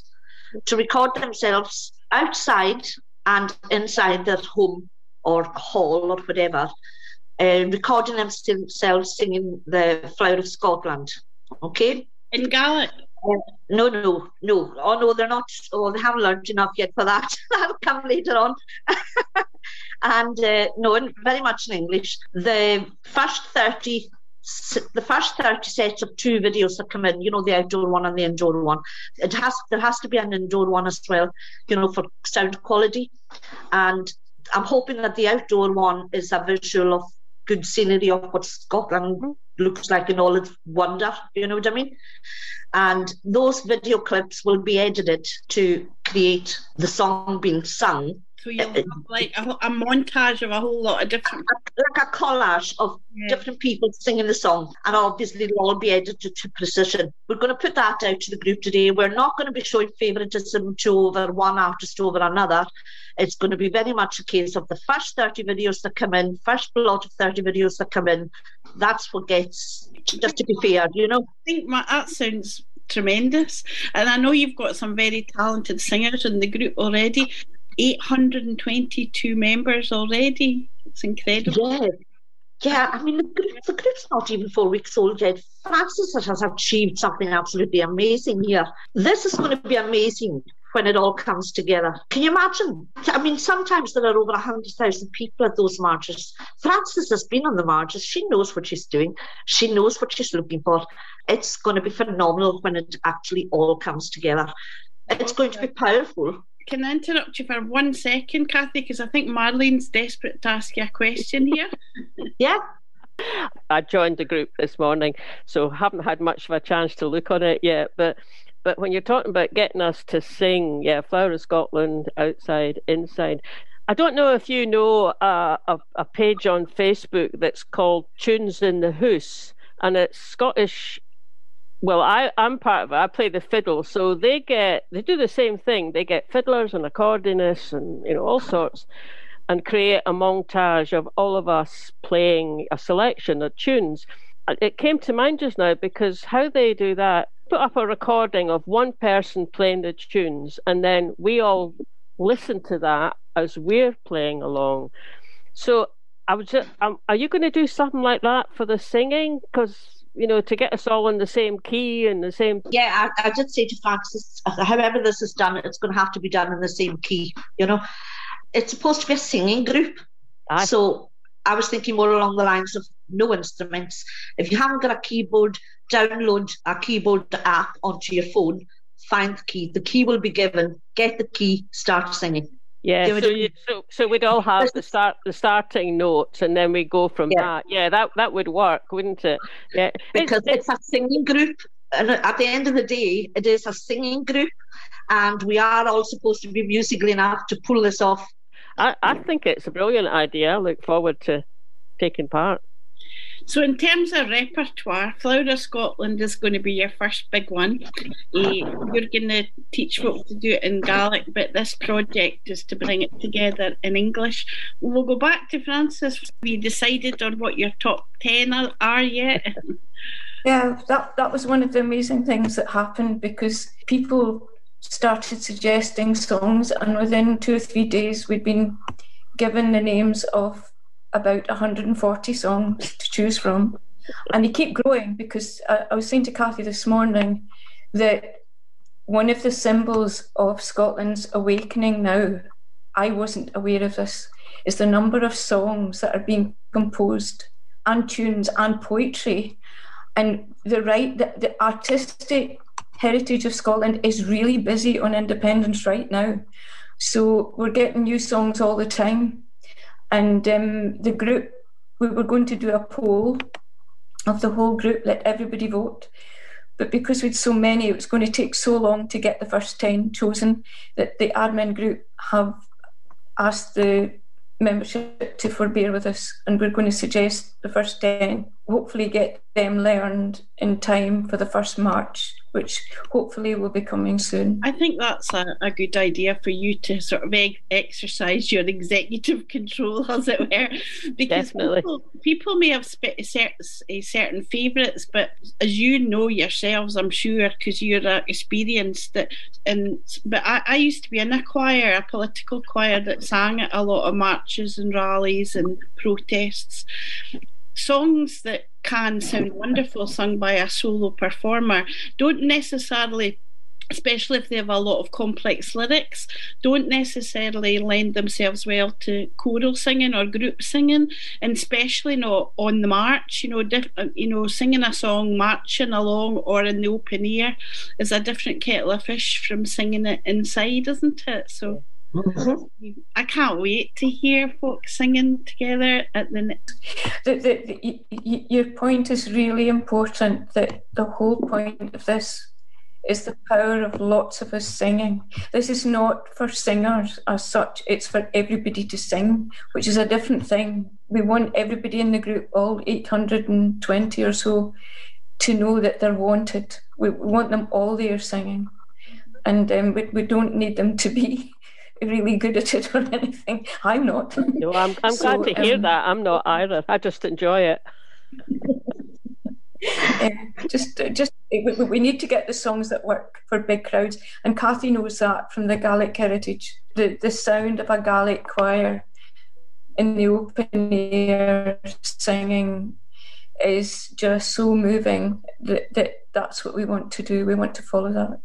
to record themselves outside and inside their home or hall or whatever, uh, recording themselves singing the Flower of Scotland. Okay? In Gaelic? Uh, no, no, no. Oh, no, they're not. Oh, they haven't learned enough yet for that. That'll come later on. and uh, no, very much in English. The first 30 the first 30 sets of two videos that come in, you know, the outdoor one and the indoor one. It has there has to be an indoor one as well, you know, for sound quality. And I'm hoping that the outdoor one is a visual of good scenery of what Scotland looks like in all its wonder. You know what I mean? And those video clips will be edited to create the song being sung so you have eh, eh, like a, a, montage of a whole lot of different, like a collage of yeah. different people singing the song, and obviously it'll all be edited to precision. We're going to put that out to the group today. We're not going to be showing favouritism to over one artist over another. It's going to be very much a case of the first 30 videos that come in, first lot of 30 videos that come in. That's what gets, just to be fair, you know. I think my, that sounds tremendous. And I know you've got some very talented singers in the group already. 822 members already. It's incredible. Yeah. Yeah, I mean, the, group, the group's not even four weeks old yet. Frances has achieved something absolutely amazing here. This is going to be amazing when it all comes together. Can you imagine? I mean, sometimes there are over 100,000 people at those marches. Frances has been on the marches. She knows what she's doing, she knows what she's looking for. It's going to be phenomenal when it actually all comes together. It's going to be powerful can I interrupt you for one second, Kathy? Because I think Marlene's desperate to ask you a question here. yeah. I joined the group this morning, so haven't had much of a chance to look on it yet. But but when you're talking about getting us to sing, yeah, Flower of Scotland, outside, inside. I don't know if you know uh, a, a page on Facebook that's called Tunes in the Hoose, and it's Scottish well, I, I'm part of it. I play the fiddle, so they get they do the same thing. They get fiddlers and accordionists and you know all sorts, and create a montage of all of us playing a selection of tunes. It came to mind just now because how they do that, put up a recording of one person playing the tunes, and then we all listen to that as we're playing along. So I was just, um, are you going to do something like that for the singing? Because you know, to get us all in the same key and the same. Yeah, I, I did say to Frances, however this is done, it's going to have to be done in the same key. You know, it's supposed to be a singing group, Aye. so I was thinking more along the lines of no instruments. If you haven't got a keyboard, download a keyboard app onto your phone. Find the key. The key will be given. Get the key. Start singing. Yeah, so, you, so so we'd all have the start the starting notes, and then we go from yeah. that. Yeah, that that would work, wouldn't it? Yeah, because it's, it's a singing group, and at the end of the day, it is a singing group, and we are all supposed to be musical enough to pull this off. I, I think it's a brilliant idea. I look forward to taking part. So, in terms of repertoire, Flower of Scotland is going to be your first big one. Uh, you're going to teach folk to do it in Gaelic, but this project is to bring it together in English. We'll go back to Frances. We decided on what your top 10 are, are yet? Yeah, that, that was one of the amazing things that happened because people started suggesting songs, and within two or three days, we'd been given the names of about 140 songs to choose from. And they keep growing because I, I was saying to Kathy this morning that one of the symbols of Scotland's awakening now, I wasn't aware of this, is the number of songs that are being composed and tunes and poetry. And the right, the, the artistic heritage of Scotland is really busy on independence right now. So we're getting new songs all the time. And um, the group, we were going to do a poll of the whole group, let everybody vote. But because we'd so many, it was going to take so long to get the first 10 chosen that the admin group have asked the membership to forbear with us. And we're going to suggest the first 10, hopefully get them learned in time for the first March which hopefully will be coming soon. I think that's a, a good idea for you to sort of exercise your executive control, as it were, because people, people, may have sp- certain, certain favourites, but as you know yourselves, I'm sure, because you're uh, experienced that. And but I, I used to be in a choir, a political choir that sang at a lot of marches and rallies and protests, songs that can sound wonderful sung by a solo performer don't necessarily especially if they have a lot of complex lyrics, don't necessarily lend themselves well to choral singing or group singing, and especially not on the march. You know, diff- uh, you know, singing a song marching along or in the open air is a different kettle of fish from singing it inside, isn't it? So. Mm-hmm. I can't wait to hear folks singing together at the. the, the, the your point is really important. That the whole point of this is the power of lots of us singing. This is not for singers as such, it's for everybody to sing, which is a different thing. We want everybody in the group, all 820 or so, to know that they're wanted. We want them all there singing. And um, we, we don't need them to be really good at it or anything. I'm not. No, I'm, I'm so, glad to hear um, that. I'm not either. I just enjoy it. just, just we, we need to get the songs that work for big crowds, and Kathy knows that from the Gaelic heritage. The the sound of a Gaelic choir in the open air singing is just so moving that, that that's what we want to do. We want to follow that.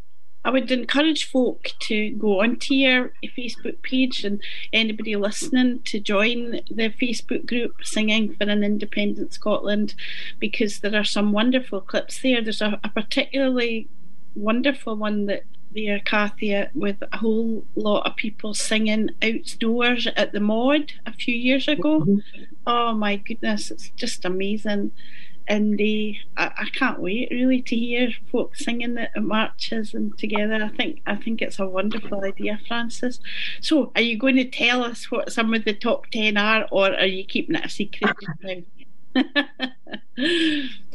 I would encourage folk to go onto your Facebook page and anybody listening to join the Facebook group Singing for an Independent Scotland because there are some wonderful clips there. There's a, a particularly wonderful one that there, Kathy, with a whole lot of people singing outdoors at the Mod a few years ago. Mm-hmm. Oh my goodness, it's just amazing and I, I can't wait really to hear folks singing the marches and together. I think I think it's a wonderful idea, Frances. So, are you going to tell us what some of the top ten are, or are you keeping it a secret?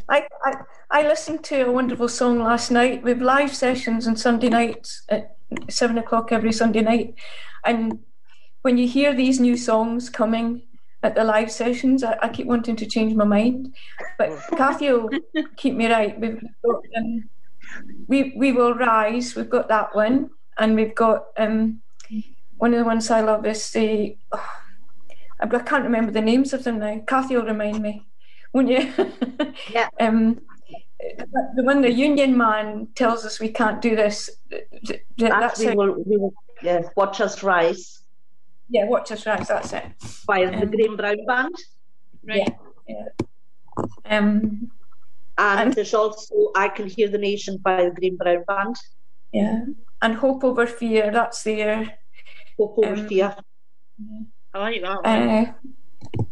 I, I I listened to a wonderful song last night. We have live sessions on Sunday nights at seven o'clock every Sunday night, and when you hear these new songs coming at the live sessions. I, I keep wanting to change my mind, but Kathy will keep me right. We've got, um, we we will rise. We've got that one, and we've got um, one of the ones I love is the. Oh, I can't remember the names of them now. Kathy will remind me, won't you? yeah. um, the one the union man tells us we can't do this. That's, we will, we will, yeah, watch us rise. Yeah, Watch Us Rise, that's it. By um, the Green Brown Band. Right. Yeah. yeah. Um, and, and, there's also I Can Hear the Nation by the Green Brown Band. Yeah. And Hope Over Fear, that's there. Hope Over um, Fear. I like that uh,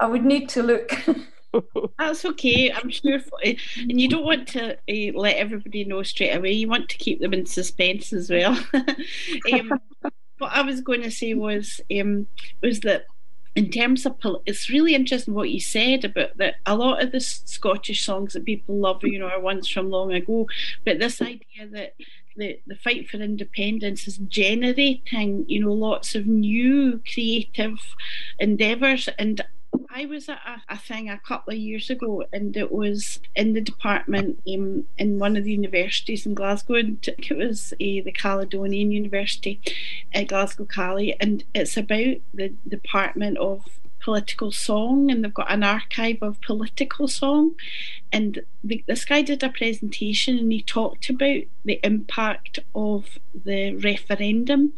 I would need to look. That's okay. I'm sure, for, eh, and you don't want to uh, let everybody know straight away. You want to keep them in suspense as well. um, what I was going to say was um, was that in terms of it's really interesting what you said about that a lot of the Scottish songs that people love you know are ones from long ago but this idea that the, the fight for independence is generating you know lots of new creative endeavors and I was at a, a, thing a couple of years ago, and it was in the department um, in one of the universities in Glasgow. And it was uh, the Caledonian University, at Glasgow Cali, and it's about the Department of political song and they've got an archive of political song and the, this guy did a presentation and he talked about the impact of the referendum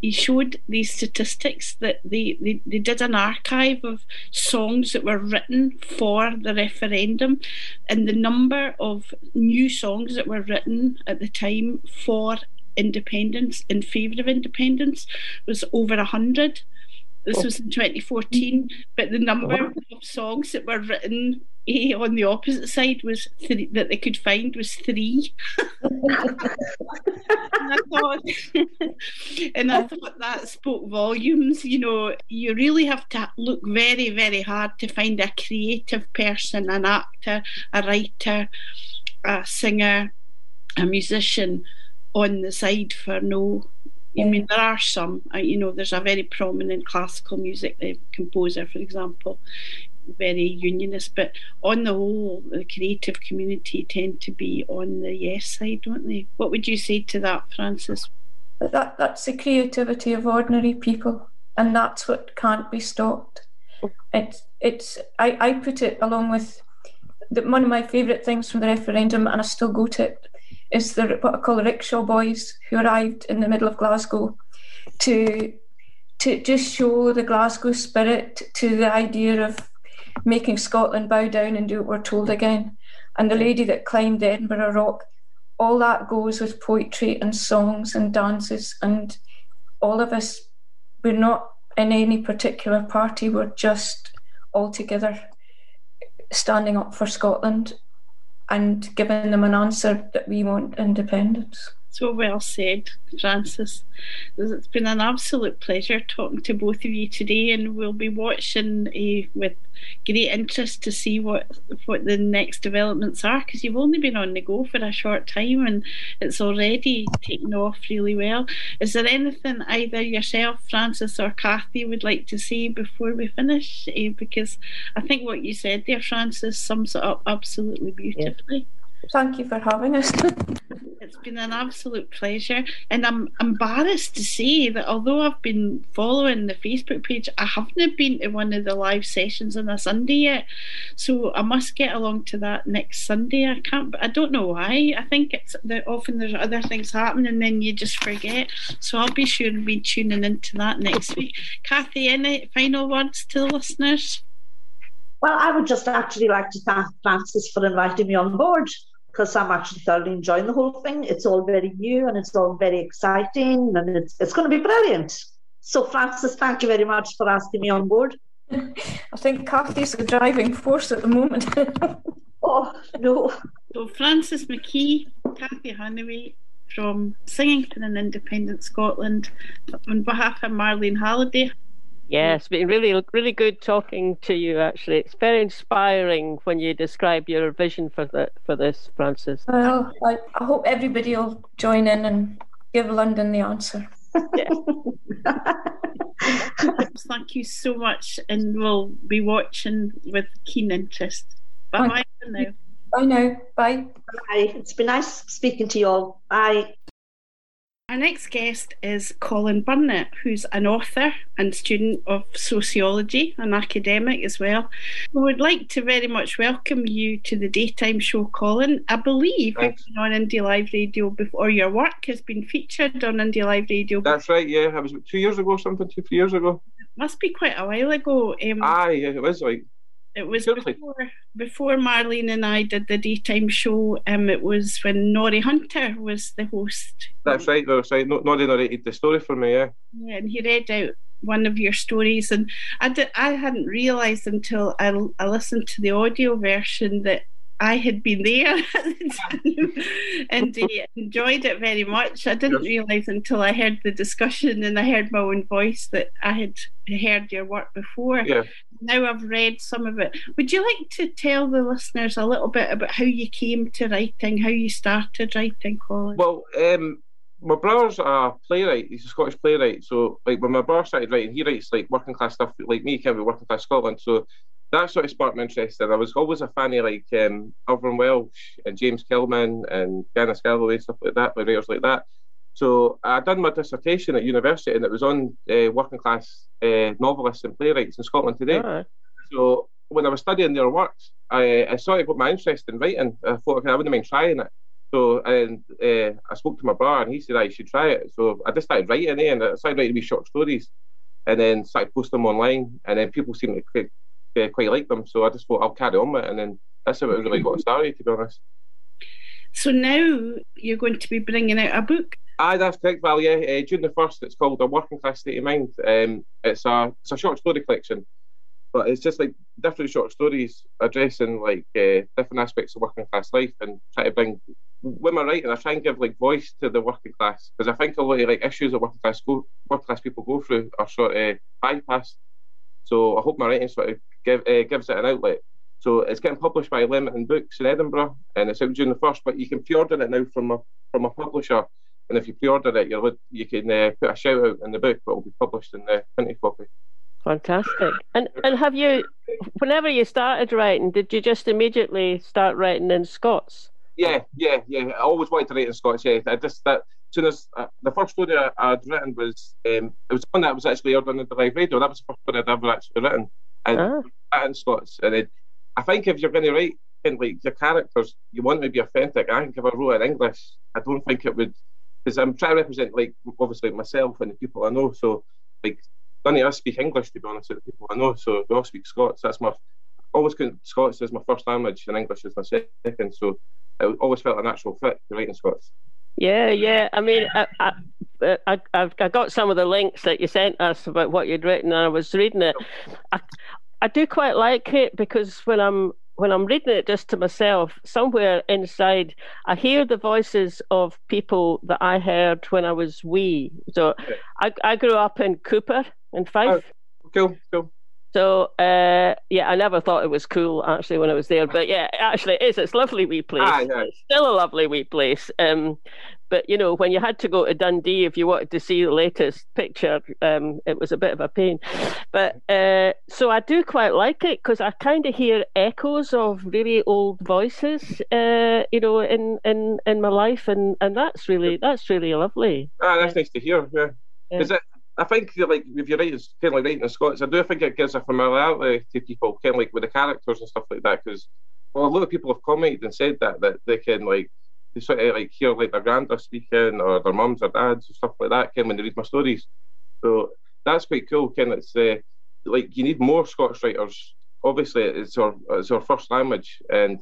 he showed these statistics that they, they, they did an archive of songs that were written for the referendum and the number of new songs that were written at the time for independence in favour of independence was over a hundred. This oh. was in 2014, but the number of songs that were written on the opposite side was three, that they could find was three. and I thought, and I thought that spoke volumes. You know, you really have to look very, very hard to find a creative person, an actor, a writer, a singer, a musician on the side for no I mean, there are some. You know, there's a very prominent classical music uh, composer, for example, very unionist. But on the whole, the creative community tend to be on the yes side, don't they? What would you say to that, Frances? That that's the creativity of ordinary people, and that's what can't be stopped. It's it's. I I put it along with the, one of my favourite things from the referendum, and I still go to it is the what I call the rickshaw boys who arrived in the middle of Glasgow to to just show the Glasgow spirit to the idea of making Scotland bow down and do what we're told again. And the lady that climbed Edinburgh Rock, all that goes with poetry and songs and dances and all of us, we're not in any particular party, we're just all together standing up for Scotland and giving them an answer that we want independence. So well said, Frances. It's been an absolute pleasure talking to both of you today, and we'll be watching uh, with great interest to see what what the next developments are. Because you've only been on the go for a short time, and it's already taken off really well. Is there anything either yourself, Frances, or Kathy would like to say before we finish? Uh, because I think what you said there, Frances, sums it up absolutely beautifully. Yeah. Thank you for having us. it's been an absolute pleasure. And I'm embarrassed to say that although I've been following the Facebook page, I haven't been to one of the live sessions on a Sunday yet. So I must get along to that next Sunday. I can't, I don't know why. I think it's that often there's other things happening and then you just forget. So I'll be sure to be tuning into that next week. Kathy, any final words to the listeners? Well, I would just actually like to thank Frances for inviting me on board because I'm actually thoroughly enjoying the whole thing. It's all very new and it's all very exciting and it's, it's going to be brilliant. So, Frances, thank you very much for asking me on board. I think Kathy's the driving force at the moment. oh, no. So, Frances McKee, Kathy Hanaway from Singing for an Independent Scotland, on behalf of Marlene Halliday, yeah, it's been really, really good talking to you. Actually, it's very inspiring when you describe your vision for the for this, Frances. Well, I, I hope everybody will join in and give London the answer. Thank you so much, and we'll be watching with keen interest. Bye bye now. Bye now. Bye. Bye. It's been nice speaking to you all. Bye. Our next guest is Colin Burnett, who's an author and student of sociology, an academic as well. We would like to very much welcome you to the daytime show, Colin. I believe Thanks. you've been on Indie Live Radio before, your work has been featured on Indie Live Radio. That's right, yeah. It was two years ago, something, two, three years ago. It must be quite a while ago. Um, Aye, it was like it was before, before Marlene and I did the daytime show. Um, it was when Norrie Hunter was the host. That's right. That's right. Norrie narrated the story for me. Yeah. Yeah, and he read out one of your stories, and I did. I hadn't realised until I, I listened to the audio version that I had been there and uh, enjoyed it very much. I didn't yes. realise until I heard the discussion and I heard my own voice that I had heard your work before. Yeah. Now I've read some of it. Would you like to tell the listeners a little bit about how you came to writing, how you started writing, Colin? Well, um, my brother's a playwright. He's a Scottish playwright. So, like, when my brother started writing, he writes like working class stuff like me, kind of working class Scotland. So, that sort of sparked my interest. And I was always a fan of like um, Irvine Welsh and James Kelman and Janice Galloway stuff like that, by writers like that. So I done my dissertation at university, and it was on uh, working class uh, novelists and playwrights in Scotland today. So when I was studying their works, I, I sort of got my interest in writing. I thought okay, I wouldn't mind trying it. So and uh, I spoke to my brother, and he said I should try it. So I just started writing, eh, and I started writing these short stories, and then started posting them online, and then people seemed to uh, quite like them. So I just thought I'll carry on with it, and then that's how it really got started, to be honest. So now you're going to be bringing out a book. Aye, that's correct, Val. Yeah, uh, June the first. It's called A Working Class State of Mind. Um, it's a it's a short story collection, but it's just like different short stories addressing like uh, different aspects of working class life and try to bring. When I'm writing, I try and give like voice to the working class because I think a lot of like issues that working class go, working class people go through are sort of bypassed. So I hope my writing sort of give, uh, gives it an outlet. So it's getting published by Leamington Books in Edinburgh, and it's out June the first. But you can pre-order it now from a from a publisher and if you pre-order it, you you can uh, put a shout out in the book, but it will be published in the printed copy. Fantastic. And and have you, whenever you started writing, did you just immediately start writing in Scots? Yeah, yeah, yeah. I always wanted to write in Scots. Yeah, I just that as soon as uh, the first story I, would written was um, it was one that was actually aired on the live radio. That was the first story I'd ever actually written, and ah. in Scots. And then I think if you're going to write in like your characters, you want to be authentic. I think if I wrote in English, I don't think it would because I'm trying to represent like obviously myself and the people I know. So like none of us speak English to be honest with the people I know. So we all speak Scots. That's my always Scots is my first language and English is my second. So it always felt a natural fit to write in Scots. Yeah, yeah. I mean, I, I, I, I got some of the links that you sent us about what you'd written, and I was reading it. I, I do quite like it because when I'm when I'm reading it just to myself, somewhere inside, I hear the voices of people that I heard when I was wee. So I, I grew up in Cupar in Fife. Oh, cool, cool. So uh, yeah, I never thought it was cool actually when I was there, but yeah, actually it is. It's a lovely wee place. Ah, yeah. It's still a lovely wee place. Um, but you know, when you had to go to Dundee if you wanted to see the latest picture, um, it was a bit of a pain. But uh, so I do quite like it because I kind of hear echoes of really old voices, uh, you know, in, in in my life, and and that's really that's really lovely. Ah, that's nice to hear. Yeah. yeah. Is it I think like if you're writing kind of like writing in Scots, I do think it gives a familiarity to people, kind of like with the characters and stuff like that. Because well, a lot of people have commented and said that that they can like they sort of like hear like their grandpa speaking or their mums or dads and stuff like that. Kind when they read my stories, so that's quite cool. Kind it's uh, like you need more Scots writers. Obviously, it's our it's our first language and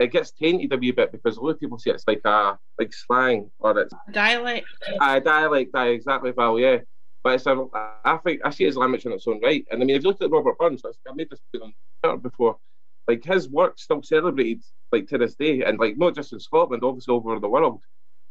it gets tainted a wee bit because a lot of people say it's like a like slang or it's dialect. A dialect, I exactly, Val. Yeah, but it's a, I think I see it in its own right. And I mean, if you look at Robert Burns, I've made this on Twitter before. Like his work still celebrated like to this day, and like not just in Scotland, obviously over the world.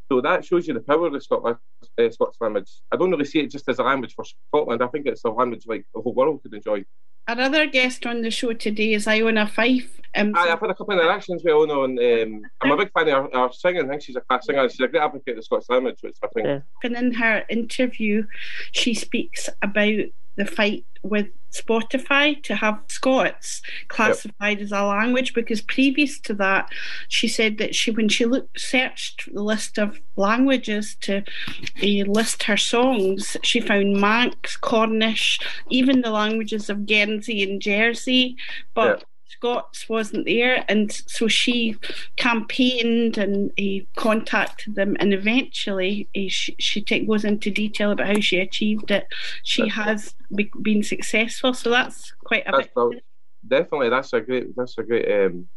So that shows you the power of Scotland, uh, Scots language. I don't really see it just as a language for Scotland. I think it's a language like the whole world could enjoy. Another guest on the show today is Iona Fyfe. Um, I, have had a couple of interactions with Iona, and um, I'm a big fan of her, her, singing. I think she's a class singer. She's a great advocate of the Scots language, which I think. Yeah. And in her interview, she speaks about the fight with Spotify to have Scots classified yep. as a language because previous to that, she said that she when she looked searched the list of languages to uh, list her songs, she found Manx, Cornish, even the languages of Guernsey and Jersey, but. Yep Scots wasn't there, and so she campaigned and uh, contacted them, and eventually uh, she, she take, goes into detail about how she achieved it. She that's has be, been successful, so that's quite a that's big. Definitely, that's a great. That's a great. Um,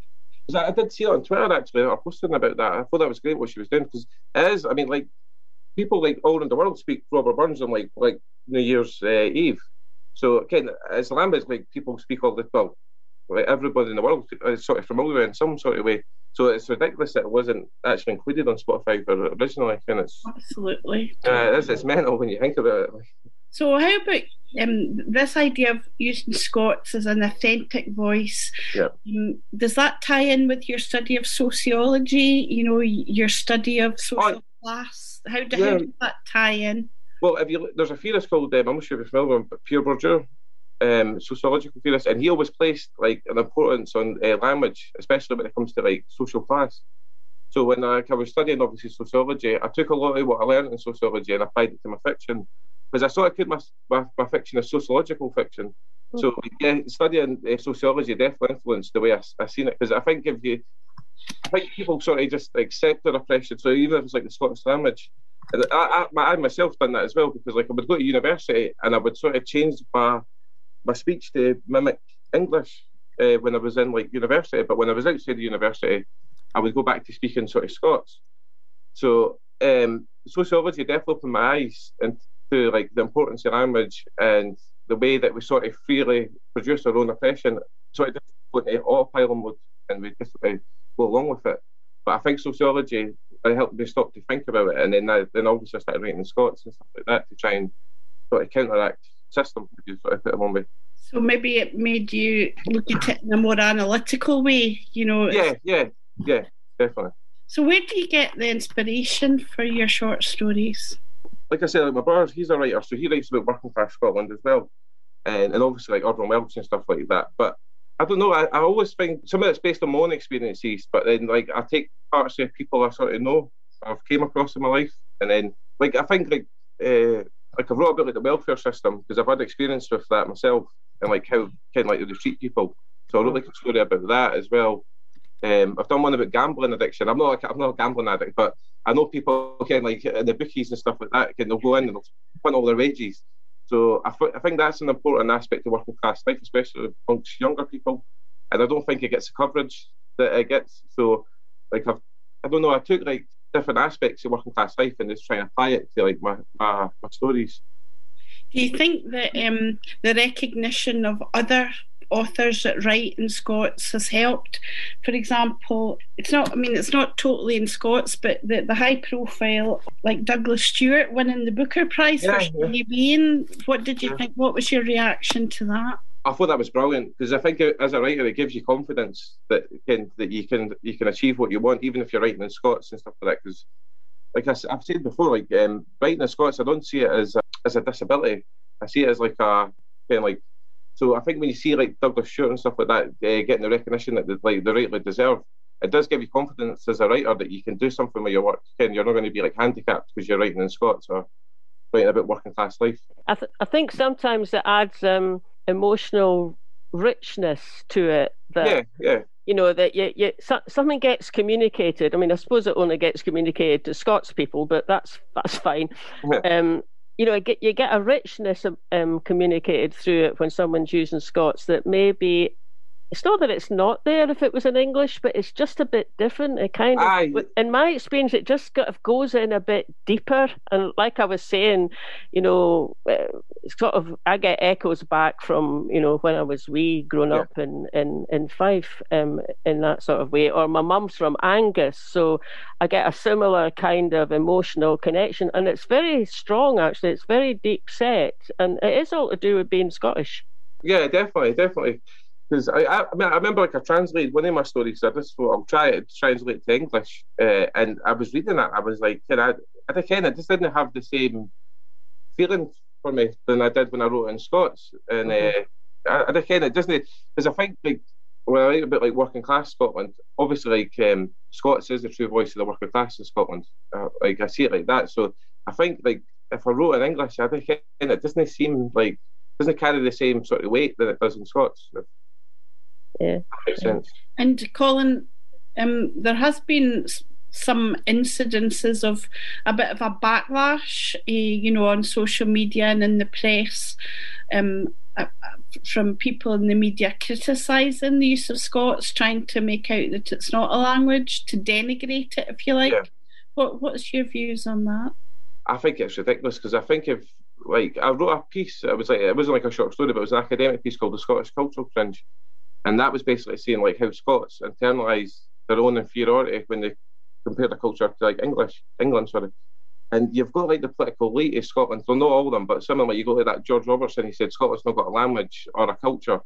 I did see it on Twitter actually. I posted about that. I thought that was great what she was doing because it is. I mean, like people like all around the world speak Robert Burns on like like New Year's uh, Eve. So again, as language, like people speak all the well, like everybody in the world is sort of familiar with in some sort of way. So it's ridiculous that it wasn't actually included on Spotify for originally. And it's absolutely uh, it is, it's mental when you think about it. So how about um, this idea of using Scots as an authentic voice? Yeah. Um, does that tie in with your study of sociology? You know, your study of social oh, class. How, do, yeah. how does that tie in? Well, if you there's a theorist called um, I'm not sure if you're familiar with Pierre Bourdieu, um, sociological theorist, and he always placed like an importance on uh, language, especially when it comes to like social class. So when I, I, was studying obviously sociology, I took a lot of what I learned in sociology and applied it to my fiction because I sort of put my, my, my fiction as sociological fiction. So yeah, studying uh, sociology definitely influenced the way I, I seen it because I think if you, I think people sort of just accept their oppression. So even if it's like the Scottish language, and I, I, I myself done that as well because like I would go to university and I would sort of change my my speech to mimic English uh, when I was in like university, but when I was outside the university, I would go back to speaking sort of Scots. So um, sociology definitely opened my eyes into like the importance of language and the way that we sort of freely produce our own oppression. So it just went to autopilot mode and we just uh, go along with it. But I think sociology helped me stop to think about it, and then I, then obviously I started writing in Scots and stuff like that to try and sort of counteract system, if you sort of put it one way. So maybe it made you look at it in a more analytical way, you know? Yeah, yeah, yeah, definitely. So where do you get the inspiration for your short stories? Like I said, like my brother, he's a writer, so he writes about working class Scotland as well, and and obviously like Irvine Welsh and stuff like that. But I don't know. I, I always find some of it's based on my own experiences, but then like I take parts of people I sort of know, I've came across in my life, and then like I think like uh, like I've wrote about like the welfare system because I've had experience with that myself and like how kind of like they treat people. So I wrote like a story about that as well. Um, I've done one about gambling addiction. I'm not like I'm not a gambling addict, but I know people can like in the bookies and stuff like that can they'll go in and they'll spend all their wages. So I, th- I think that's an important aspect of working class life, especially amongst younger people. And I don't think it gets the coverage that it gets. So like I've I don't know. I took like different aspects of working class life and just try and apply it to like my my, my stories. Do you think that um, the recognition of other authors that write in Scots has helped? For example, it's not, I mean, it's not totally in Scots, but the, the high profile, like Douglas Stuart winning the Booker Prize yeah, for yeah. Being, what did you yeah. think? What was your reaction to that? I thought that was brilliant because I think as a writer, it gives you confidence that can that you can you can achieve what you want, even if you're writing in Scots and stuff like that. Because, like I, have said before, like um, writing in Scots, I don't see it as a, as a disability. I see it as like a kind of like. So I think when you see like Douglas Stuart and stuff like that uh, getting the recognition that they, like they rightly deserve, it does give you confidence as a writer that you can do something with your work. And you're not going to be like handicapped because you're writing in Scots or writing about working class life. I, th- I think sometimes it adds um, emotional richness to it that yeah, yeah. you know that you, you, so, something gets communicated. I mean, I suppose it only gets communicated to Scots people, but that's that's fine. um, you know, get, you get a richness um, communicated through it when someone's using Scots that maybe it's not that it's not there if it was in English, but it's just a bit different. It kind of, Aye. in my experience, it just kind of goes in a bit deeper. And like I was saying, you know, uh, sort of, I get echoes back from you know when I was wee, growing yeah. up in in in Fife, um, in that sort of way. Or my mum's from Angus, so I get a similar kind of emotional connection, and it's very strong. Actually, it's very deep set, and it is all to do with being Scottish. Yeah, definitely, definitely because I, I, I, mean, I remember like I translated one of my stories. So I just thought I'll try it to translate to English, uh, and I was reading that. I was like, you know, I, again, I just didn't have the same feeling for me than I did when I wrote in Scots, and mm-hmm. uh, I, again, it doesn't because I think like when I write about like working class Scotland, obviously like um, Scots is the true voice of the working class in Scotland. Uh, like I see it like that. So I think like if I wrote in English, I think it doesn't seem like doesn't carry the same sort of weight that it does in Scots. Yeah. Makes sense. And Colin, um, there has been some incidences of a bit of a backlash, uh, you know, on social media and in the press. Um, uh, from people in the media criticising the use of Scots, trying to make out that it's not a language, to denigrate it, if you like. Yeah. What What's your views on that? I think it's ridiculous because I think if like I wrote a piece, it was like it wasn't like a short story, but it was an academic piece called "The Scottish Cultural Fringe," And that was basically saying like how Scots internalise their own inferiority when they compare the culture to like English, England, sorry. And you've got like the political elite of Scotland, well, not all of them, but some of them, like you go to that George Robertson, he said Scotland's not got a language or a culture.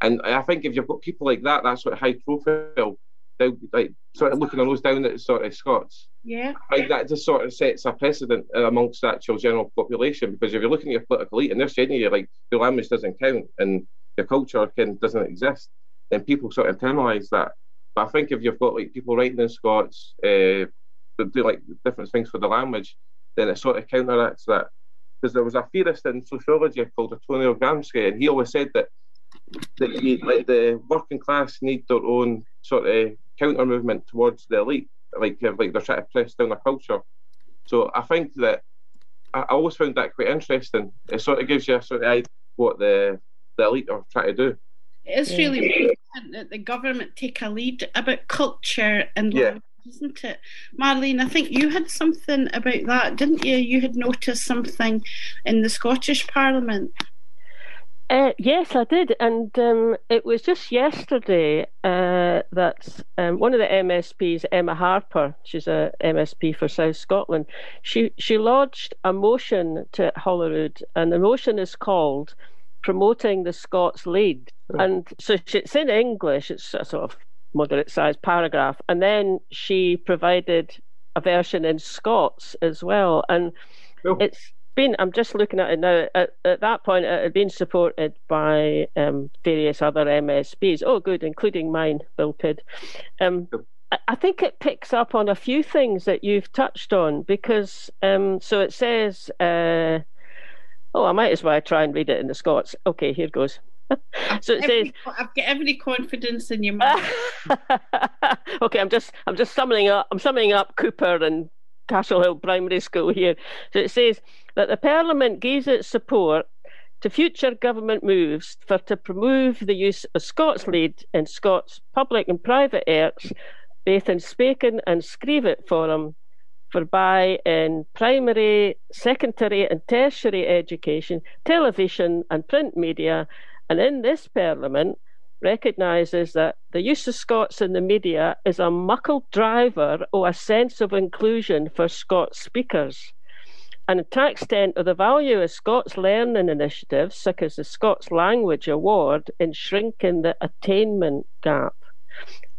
And I think if you've got people like that, that's sort of high profile, they like sort of looking their nose down at sort of Scots. Yeah. Like that just sort of sets a precedent amongst the actual general population because if you're looking at your political elite and they're saying to you like the language doesn't count and your culture can, doesn't exist, then people sort of internalise that. But I think if you've got like people writing in Scots, uh, do like different things for the language, then it sort of counteracts that. Because there was a theorist in sociology called Antonio Gramsci, and he always said that that you, like the working class need their own sort of counter movement towards the elite, like like they're trying to press down their culture. So I think that I always found that quite interesting. It sort of gives you a sort of idea what the the elite are trying to do. It's really important that the government take a lead about culture and yeah. isn't it? Marlene, I think you had something about that, didn't you? You had noticed something in the Scottish Parliament. Uh, yes, I did, and um, it was just yesterday uh, that um, one of the MSPs, Emma Harper, she's a MSP for South Scotland, she she lodged a motion to Holyrood, and the motion is called promoting the Scots lead. And so it's in English, it's a sort of moderate sized paragraph. And then she provided a version in Scots as well. And oh. it's been, I'm just looking at it now, at, at that point, it had been supported by um, various other MSPs. Oh, good, including mine, Bill Kidd. Um, I think it picks up on a few things that you've touched on because, um, so it says, uh, Oh, I might as well try and read it in the Scots. Okay, here goes. so it every, says I've got every confidence in your mind. okay, I'm just I'm just summing up I'm summing up Cupar and Castlehill Primary School here. So it says that the Parliament gives its support to future government moves for to promote the use of Scots leid in Scots public and private arts, both in spoken and scrivet form, by in primary, secondary, and tertiary education, television, and print media, and in this Parliament, recognises that the use of Scots in the media is a muckle driver or a sense of inclusion for Scots speakers. And to extent of the value of Scots learning initiatives, such as the Scots Language Award, in shrinking the attainment gap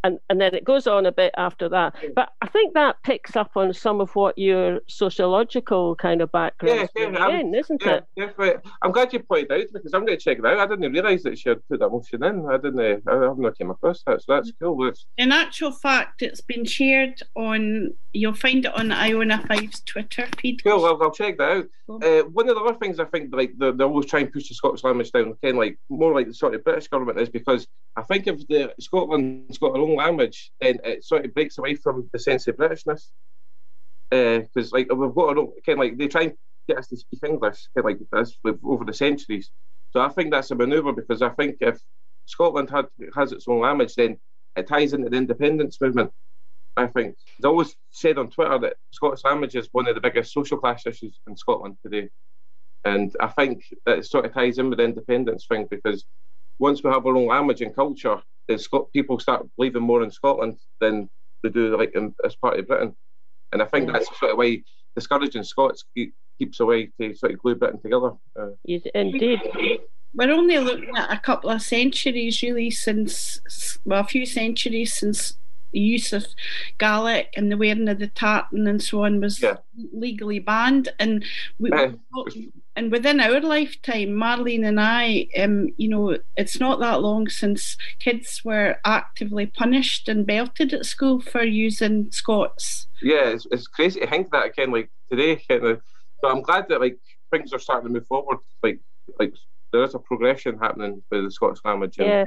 and and then it goes on a bit after that. But I think that picks up on some of what your sociological kind of background yeah, yeah, in, isn't yeah, it? Yeah, I'm glad you pointed out because I'm going to check it out. I didn't realise that she had put that motion in. I didn't. Uh, I have not came across that, so that's cool. That's... In actual fact, it's been shared on. You'll find it on Iona Fyfe's Twitter feed. Cool. Well, I'll check that out. Uh, one of the other things I think like they, always try and push the Scottish language down, again, like more like the sort of British government is because I think if the Scotland's got their own language, then it sort of breaks away from the sense of Britishness. Because uh, like we've got a kind of like they try and get us to speak English kind of like this over the centuries. So I think that's a manoeuvre because I think if Scotland had has its own language, then it ties into the independence movement. I think it's always said on Twitter that Scottish language is one of the biggest social class issues in Scotland today. And I think that it sort of ties in with the independence thing because once we have our own language and culture, then Scot- people start believing more in Scotland than they do like in, as part of Britain. And I think that's sort of why discouraging Scots keep, keeps away to sort of glue Britain together. Uh, indeed. We're only looking at a couple of centuries, really, since well, a few centuries since the use of Gaelic and the wearing of the tartan and so on was yeah. legally banned. And we, and within our lifetime, Marlene and I, um, you know, it's not that long since kids were actively punished and belted at school for using Scots. Yeah, it's, it's crazy to think that again, like today, kind of. But I'm glad that like things are starting to move forward. Like, like there is a progression happening with the Scottish language. Yeah,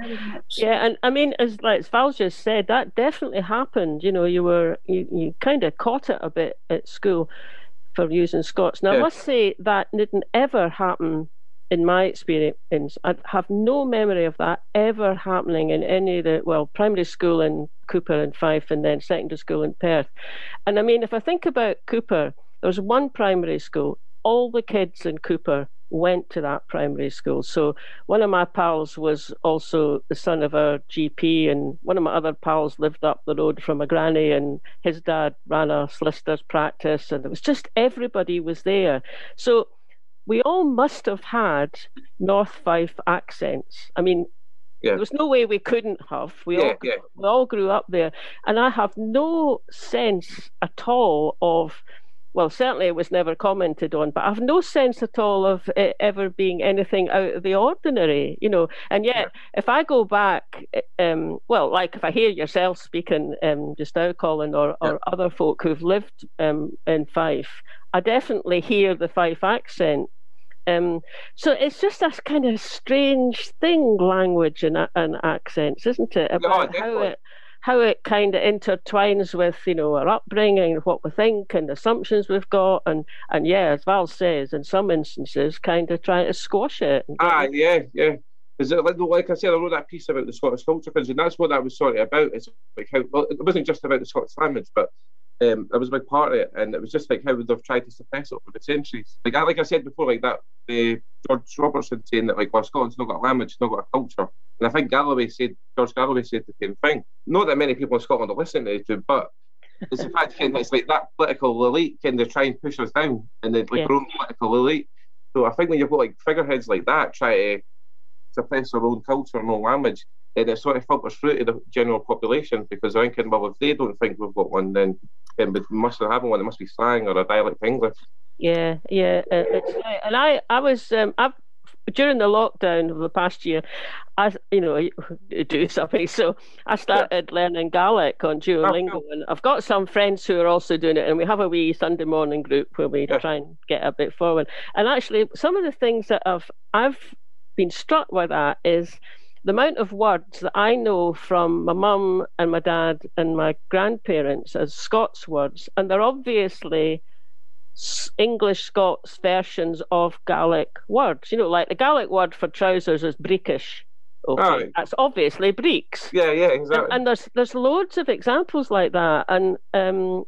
yeah, and I mean, as like Val just said, that definitely happened. You know, you were you, you kind of caught it a bit at school for using Scots. Now, yeah. I must say that didn't ever happen in my experience. I have no memory of that ever happening in any of the, well, primary school in Cupar and Fife and then secondary school in Perth. And I mean, if I think about Cupar, there was one primary school, all the kids in Cupar went to that primary school. So one of my pals was also the son of a GP, and one of my other pals lived up the road from a granny, and his dad ran a solicitor's practice, and it was just everybody was there. So we all must have had North Fife accents. I mean, yeah. There was no way we couldn't have. We yeah, all yeah. we all grew up there, and I have no sense at all of well, certainly it was never commented on, but I've no sense at all of it ever being anything out of the ordinary, you know. And yet, yeah. if I go back, um, well, like if I hear yourself speaking um, just now, Colin, or, yeah. or other folk who've lived um, in Fife, I definitely hear the Fife accent. Um, so it's just a kind of strange thing, language and, and accents, isn't it? About no, how it how it kind of intertwines with you know our upbringing what we think and assumptions we've got and and yeah as val says in some instances kind of trying to squash it ah yeah yeah because like, like I said, I wrote that piece about the Scottish culture and that's what that was sort of about. It's like how well, it wasn't just about the Scottish language, but um, it was a big part of it, and it was just like how they've tried to suppress it over the centuries. Like I, like I said before, like that the George Robertson saying that like well Scotland's not got a language, it's not got a culture, and I think Galloway said George Galloway said the same thing. Not that many people in Scotland are listening to, but it's the fact that it's like that political elite can they try and push us down, and then like yeah. our own political elite. So I think when you've got like figureheads like that try to suppress their own culture and own language, then it sort of filters through to the general population because they're thinking, well, if they don't think we've got one, then um, we must have one. It must be slang or a dialect of English. Yeah, yeah, it's right. And I, I was, um, I've during the lockdown of the past year, I, you know, do something. So I started yeah. learning Gaelic on Duolingo, oh, and I've got some friends who are also doing it, and we have a wee Sunday morning group where we yeah. try and get a bit forward. And actually, some of the things that I've I've been struck by that is the amount of words that I know from my mum and my dad and my grandparents as Scots words, and they're obviously English Scots versions of Gaelic words. You know, like the Gaelic word for trousers is briogais. Okay, that's obviously breeks. Yeah, yeah, exactly. And, and, there's there's loads of examples like that, and um,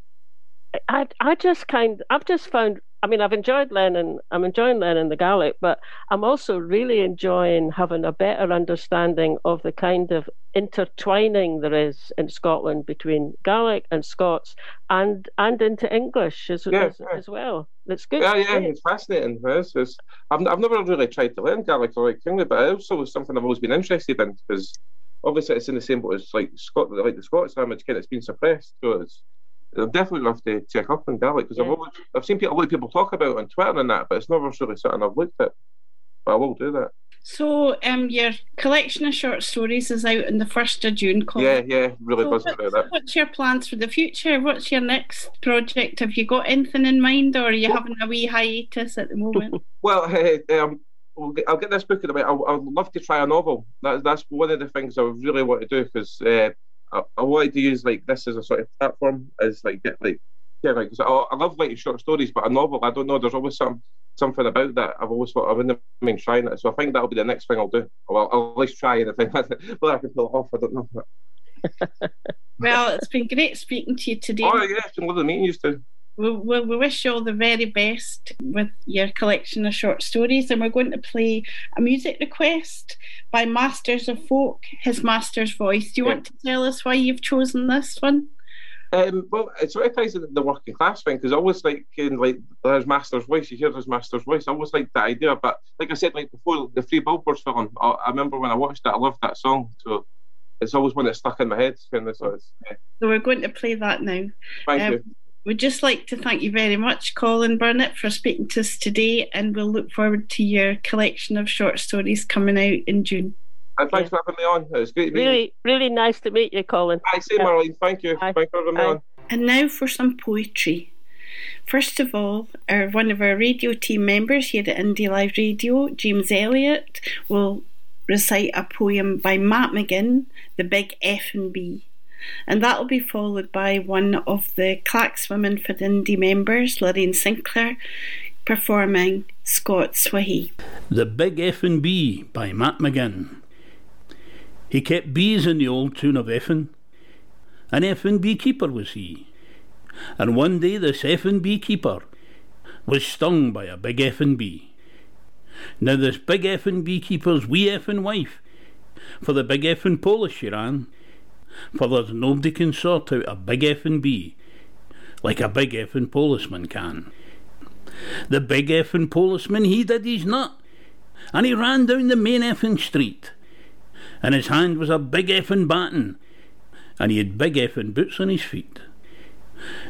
I I just kind I've just found I mean I've enjoyed learning I'm enjoying learning the Gaelic, but I'm also really enjoying having a better understanding of the kind of intertwining there is in Scotland between Gaelic and Scots and and into English as, yeah, as, yeah. as well. It's good. Yeah, yeah, it's fascinating. It's, it's, I've, I've never really tried to learn Gaelic or like English, but it also was something I've always been interested in because obviously it's in the same boat as like Scotland, like the Scots language, kind of it's been suppressed. So it's I'd definitely love to check up on Gaelic because yeah. I've always, I've seen people, a lot of people talk about it on Twitter and that, but it's never really something I've looked at. But I will do that. So, um, your collection of short stories is out on the first of June. Colin. Yeah, yeah, really so buzzing about that. What's your plans for the future? What's your next project? Have you got anything in mind, or are you having a wee hiatus at the moment? well, um, I'll get this book in the way. I would love to try a novel. That, that's one of the things I really want to do because uh, I, I wanted to use like this as a sort of platform as like get like yeah like I, I love writing short stories, but a novel I don't know. There's always some something about that. I've always thought I wouldn't mind trying it. So I think that'll be the next thing I'll do. Well, I'll at least try anything. Whether I can pull it off, I don't know. well, it's been great speaking to you today. Oh yeah, it's been lovely meeting you too. We, we, we wish you all the very best with your collection of short stories, and we're going to play a music request by Monsters of Folk, his master's voice. Do you yeah. want to tell us why you've chosen this one? Um, well, it sort of ties into the working class thing because I always like in like there's master's voice. You hear his master's voice. I always like that idea. But like I said, like before the Three Billboards film, I, I remember when I watched it, I loved that song. So it's always one that stuck in my head. Kind of, so, yeah. so we're going to play that now. Thank um, you. We'd just like to thank you very much, Colin Burnett, for speaking to us today, and we'll look forward to your collection of short stories coming out in June. And thanks yeah. for having me on. It's great Really, really nice to meet you, Colin. I say, Marlene. Thank you. Bye. Thanks for having me on. And now for some poetry. First of all, our one of our radio team members here at Indie Live Radio, James Elliott, will recite a poem by Matt McGinn, The Big F and B and that'll be followed by one of the Clacks Women for Indie members, Lorraine Sinclair, performing Scots Wha Hae. The Big F and B by Matt McGinn. He kept bees in the old tune of Effin. An Effin beekeeper was he. And one day this Effin beekeeper was stung by a big Effin bee. Now this big Effin beekeeper's wee Effin wife, for the big Effin Polish she ran, for there's nobody can sort out a big effing bee like a big effing policeman can. The big effing policeman, he did his nut, and he ran down the main effing street. and his hand was a big effing baton, and he had big effing boots on his feet.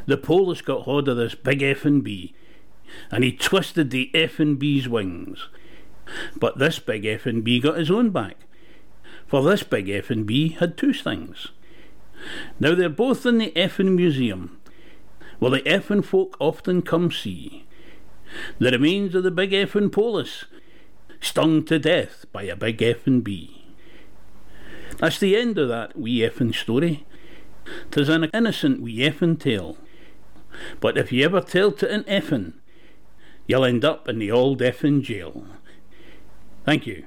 The police got hold of this big effing bee, and he twisted the effing bee's wings. But this big effing bee got his own back, for this big effing bee had two stings. Now they're both in the effin museum, where the effin folk often come see. The remains of the big effin polis, stung to death by a big effin bee. That's the end of that wee effing story. Tis an innocent wee effin tale. But if you ever tell to an effin, you'll end up in the old effin jail. Thank you.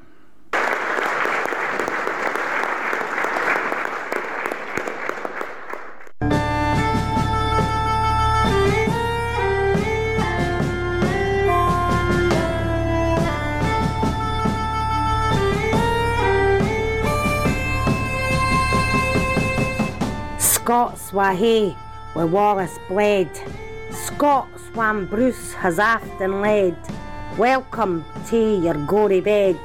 Scots wha hae wi Wallace bled. Scots whan Bruce has often led. Welcome to your gory bed,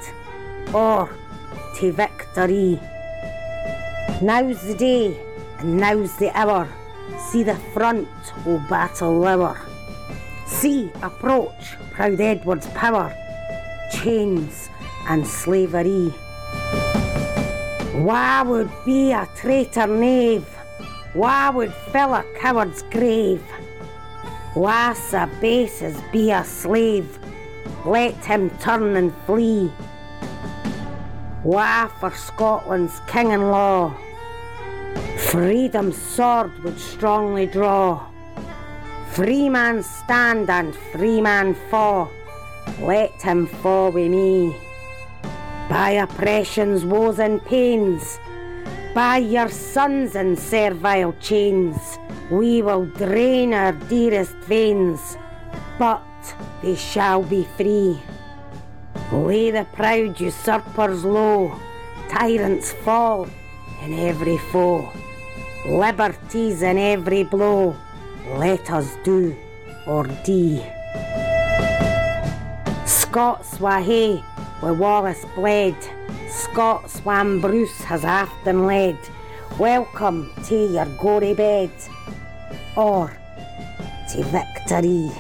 or to victory. Now's the day, and now's the hour. See the front o' battle lower. See approach proud Edward's power, chains and slavery. Wha would be a traitor knave? Why would fill a coward's grave? Why bases be a slave? Let him turn and flee. Why for Scotland's king and law? Freedom's sword would strongly draw. Free man stand and free man fall. Let him fall with me. By oppression's woes and pains By your sons in servile chains, we will drain our dearest veins, but they shall be free. Lay the proud usurpers low, tyrants fall in every foe, liberties in every blow, let us do or die. Scots wha hae, where Wallace bled, Scots wham Bruce has aft often led, welcome to your gory bed, or to victory.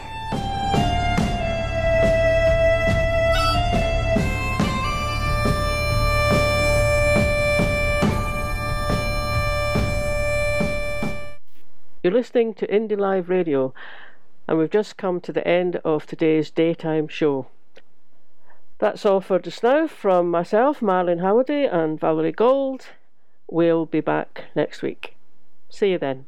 You're listening to Indie Live Radio, and we've just come to the end of today's daytime show. That's all for just now from myself, Marlene Halliday, and Valerie Gold. We'll be back next week. See you then.